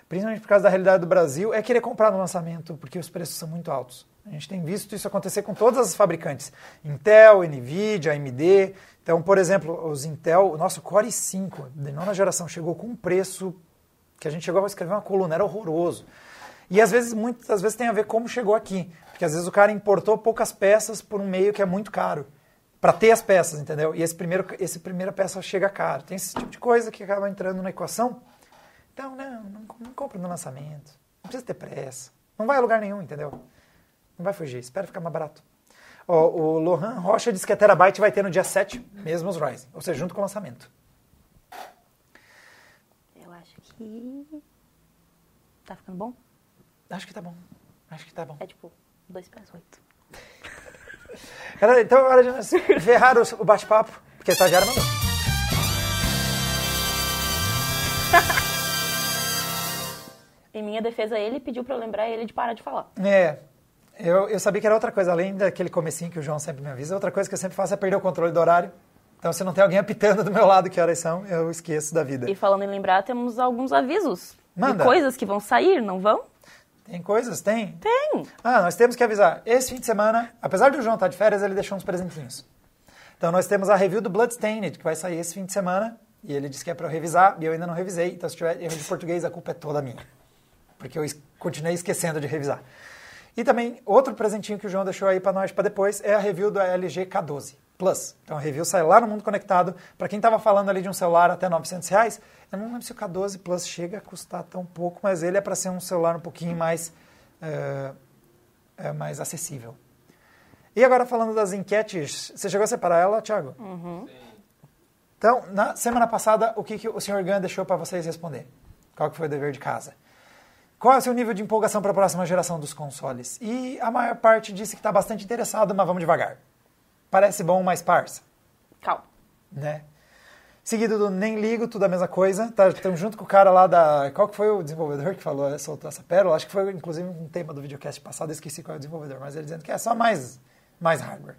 principalmente por causa da realidade do Brasil, é querer comprar no lançamento, porque os preços são muito altos. A gente tem visto isso acontecer com todas as fabricantes, Intel, Nvidia, AMD. Então, por exemplo, os Intel, o nosso Core i5 de nona geração chegou com um preço que a gente chegou a escrever uma coluna, era horroroso. E às vezes, muitas vezes tem a ver como chegou aqui, porque às vezes o cara importou poucas peças por um meio que é muito caro para ter as peças, entendeu? E esse primeiro, esse primeira peça chega caro. Tem esse tipo de coisa que acaba entrando na equação. Então, não, não, não compra no lançamento. Não precisa ter pressa. Não vai a lugar nenhum, entendeu? Não vai fugir. Espera ficar mais barato. O Lohan Rocha disse que a Terabyte vai ter no dia 7, mesmo os Ryzen. Ou seja, junto com o lançamento. Que... Tá ficando bom? Acho que tá bom. Acho que tá bom. É tipo, 2 para 8. então, hora de nós ferrar o bate-papo, porque a estagiária mandou. Em minha defesa, ele pediu para eu lembrar ele de parar de falar. É. Eu, eu sabia que era outra coisa, além daquele comecinho que o João sempre me avisa, outra coisa que eu sempre faço é perder o controle do horário. Então, se não tem alguém apitando do meu lado que horas são, eu esqueço da vida. E falando em lembrar, temos alguns avisos Manda. de coisas que vão sair, não vão? Tem coisas? Tem? Tem. Ah, nós temos que avisar. Esse fim de semana, apesar do João estar de férias, ele deixou uns presentinhos. Então, nós temos a review do Bloodstained, que vai sair esse fim de semana. E ele disse que é para eu revisar, e eu ainda não revisei. Então, se tiver erro de português, a culpa é toda minha porque eu continuei esquecendo de revisar. E também, outro presentinho que o João deixou aí para nós para depois é a review do LG K12 Plus. Então a review sai lá no Mundo Conectado. Para quem estava falando ali de um celular até 900 reais, eu não lembro se o K12 Plus chega a custar tão pouco, mas ele é para ser um celular um pouquinho mais, é, é, mais acessível. E agora falando das enquetes, você chegou a separar ela, Thiago? Uhum. Então, na semana passada, o que, que o Sr. Gun deixou para vocês responder? Qual que foi o dever de casa? Qual é o seu nível de empolgação para a próxima geração dos consoles? E a maior parte disse que está bastante interessado, mas vamos devagar. Parece bom, mas parça. Calma. Né? Seguido do Nem Ligo, tudo a mesma coisa. Estamos tá, junto com o cara lá da... Qual que foi o desenvolvedor que falou, soltou essa pérola? Acho que foi, inclusive, um tema do videocast passado, esqueci qual é o desenvolvedor, mas ele dizendo que é só mais, mais hardware.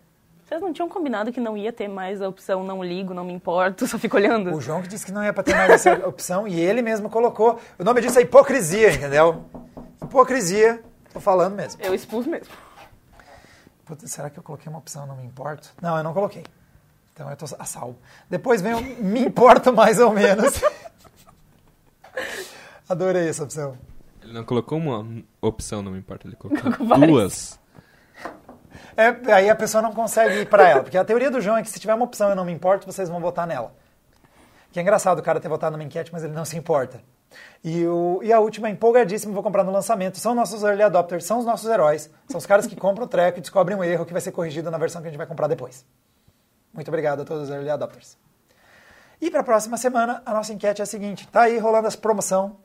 Vocês não tinham combinado que não ia ter mais a opção não ligo, não me importo, só fico olhando? O João que disse que não ia para ter mais essa opção e ele mesmo colocou. O nome disso é hipocrisia, entendeu? Hipocrisia, tô falando mesmo. Eu expus mesmo. Putz, será que eu coloquei uma opção não me importo? Não, eu não coloquei. Então eu tô a salvo. Depois vem o me importo mais ou menos. Adorei essa opção. Ele não colocou uma opção, não me importa, ele colocou várias. duas. É, aí a pessoa não consegue ir pra ela. Porque a teoria do João é que se tiver uma opção eu não me importo, vocês vão votar nela. Que é engraçado o cara ter votado numa enquete, mas ele não se importa. E, o, e a última é empolgadíssimo, vou comprar no lançamento. São nossos early adopters, são os nossos heróis. São os caras que compram o treco e descobrem um erro que vai ser corrigido na versão que a gente vai comprar depois. Muito obrigado a todos os early adopters. E para a próxima semana, a nossa enquete é a seguinte: tá aí rolando essa promoção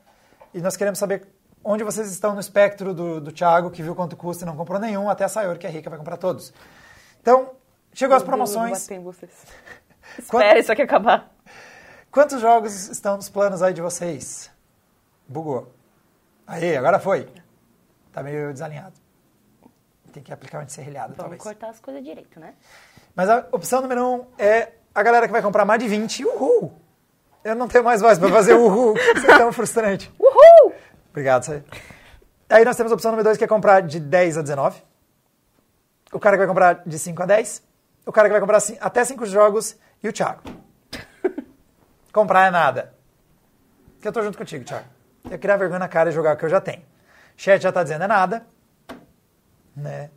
e nós queremos saber onde vocês estão no espectro do, do Thiago, que viu quanto custa e não comprou nenhum, até a Sayori, que é rica, vai comprar todos. Então, chegou as Meu Deus, eu vou promoções. em vocês. Quanto- Espera isso aqui acabar. Quantos jogos estão nos planos aí de vocês? Bugou. Aí, agora foi. Tá meio desalinhado. Tem que aplicar uma encerrilhada, Vamos talvez. cortar as coisas direito, né? Mas a opção número um é a galera que vai comprar mais de 20. Uhul! Eu não tenho mais voz para fazer uhul. Isso é tão frustrante. Uhul! Obrigado, Sai. Aí nós temos a opção número 2, que é comprar de 10 a 19. O cara que vai comprar de 5 a 10. O cara que vai comprar até 5 jogos. E o Thiago. comprar é nada. Que eu tô junto contigo, Thiago. Eu criar vergonha na cara e jogar o que eu já tenho. Chat já tá dizendo é nada. Né?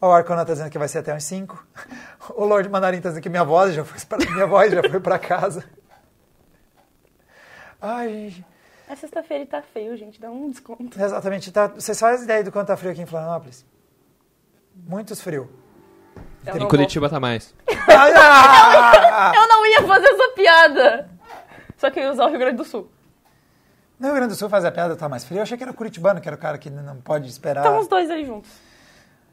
O Arcona tá dizendo que vai ser até uns 5. O Lord Mandarim tá dizendo que minha voz já foi pra, minha voz já foi pra casa. Ai, É sexta-feira e tá feio, gente. Dá um desconto. Exatamente. Tá, vocês fazem ideia do quanto tá frio aqui em Florianópolis? Muitos frio. Eu Em não, Curitiba tá mais. Ah! vou... eu não ia fazer essa piada. Só que eu ia usar o Rio Grande do Sul. No Rio Grande do Sul fazer a piada tá mais frio. Eu achei que era curitibano, que era o cara que não pode esperar. Estão os dois aí juntos.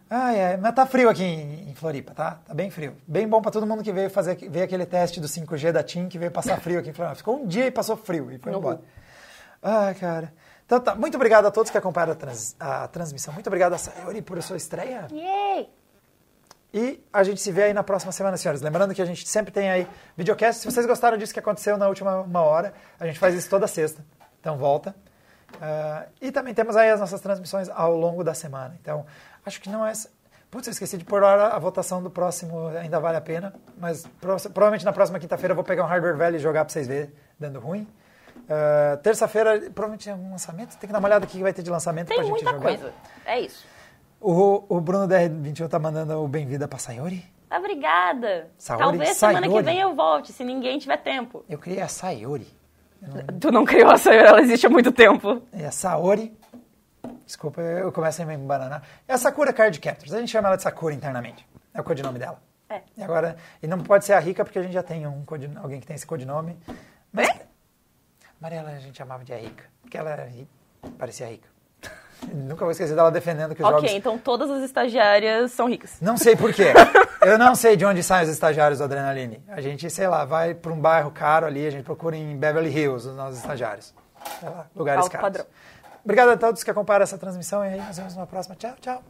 Ai, ai, mas tá frio aqui em, em Floripa, tá? Tá bem frio. Bem bom pra todo mundo que veio fazer ver aquele teste do 5G da TIM, que veio passar frio aqui em Florianópolis. Ficou um dia e passou frio e foi No embora. Rio. Ai, cara. Então tá, muito obrigado a todos que acompanharam a, trans- a transmissão. Muito obrigado a Sayori por sua estreia. Yay! E a gente se vê aí na próxima semana, senhores. Lembrando que a gente sempre tem aí videocast. Se vocês gostaram disso que aconteceu na última uma hora, a gente faz isso toda sexta. Então volta. Ah, e também temos aí as nossas transmissões ao longo da semana. Então, acho que não é. Putz, eu esqueci de pôr a, hora- a votação do próximo, ainda vale a pena. Mas pro- provavelmente na próxima quinta-feira eu vou pegar um hardware velho e jogar pra vocês verem, dando ruim. Ah, Terça-feira, provavelmente é um lançamento. Tem que dar uma olhada aqui que vai ter de lançamento pra Tem gente muita jogar. coisa. É isso. O, o Bruno DR21 tá mandando o bem-vinda pra Sayori. Obrigada. Saori? Talvez semana que Sayori? vem eu volte, se ninguém tiver tempo. Eu criei a Sayori. Tu não criou a Sayori, ela existe há muito tempo. É a Saori. Desculpa, eu começo a me embananar. É a Sakura Card Captors. A gente chama ela de Sakura internamente. É o codinome dela. É. E agora, e não pode ser a Rica porque a gente já tem um alguém que tem esse codinome. Mas Mariela a gente chamava de a Rica, porque ela ri- parecia rica. Nunca vou esquecer dela defendendo que os Ok, jogos então todas as estagiárias são ricas. Não sei por quê. Eu não sei de onde saem os estagiários do Adrenaline. A gente, sei lá, vai para um bairro caro ali, a gente procura em Beverly Hills os nossos estagiários. Sei lá, lugares Alto caros. padrão. Obrigado a todos que acompanharam essa transmissão e aí nos vemos na próxima. Tchau, tchau.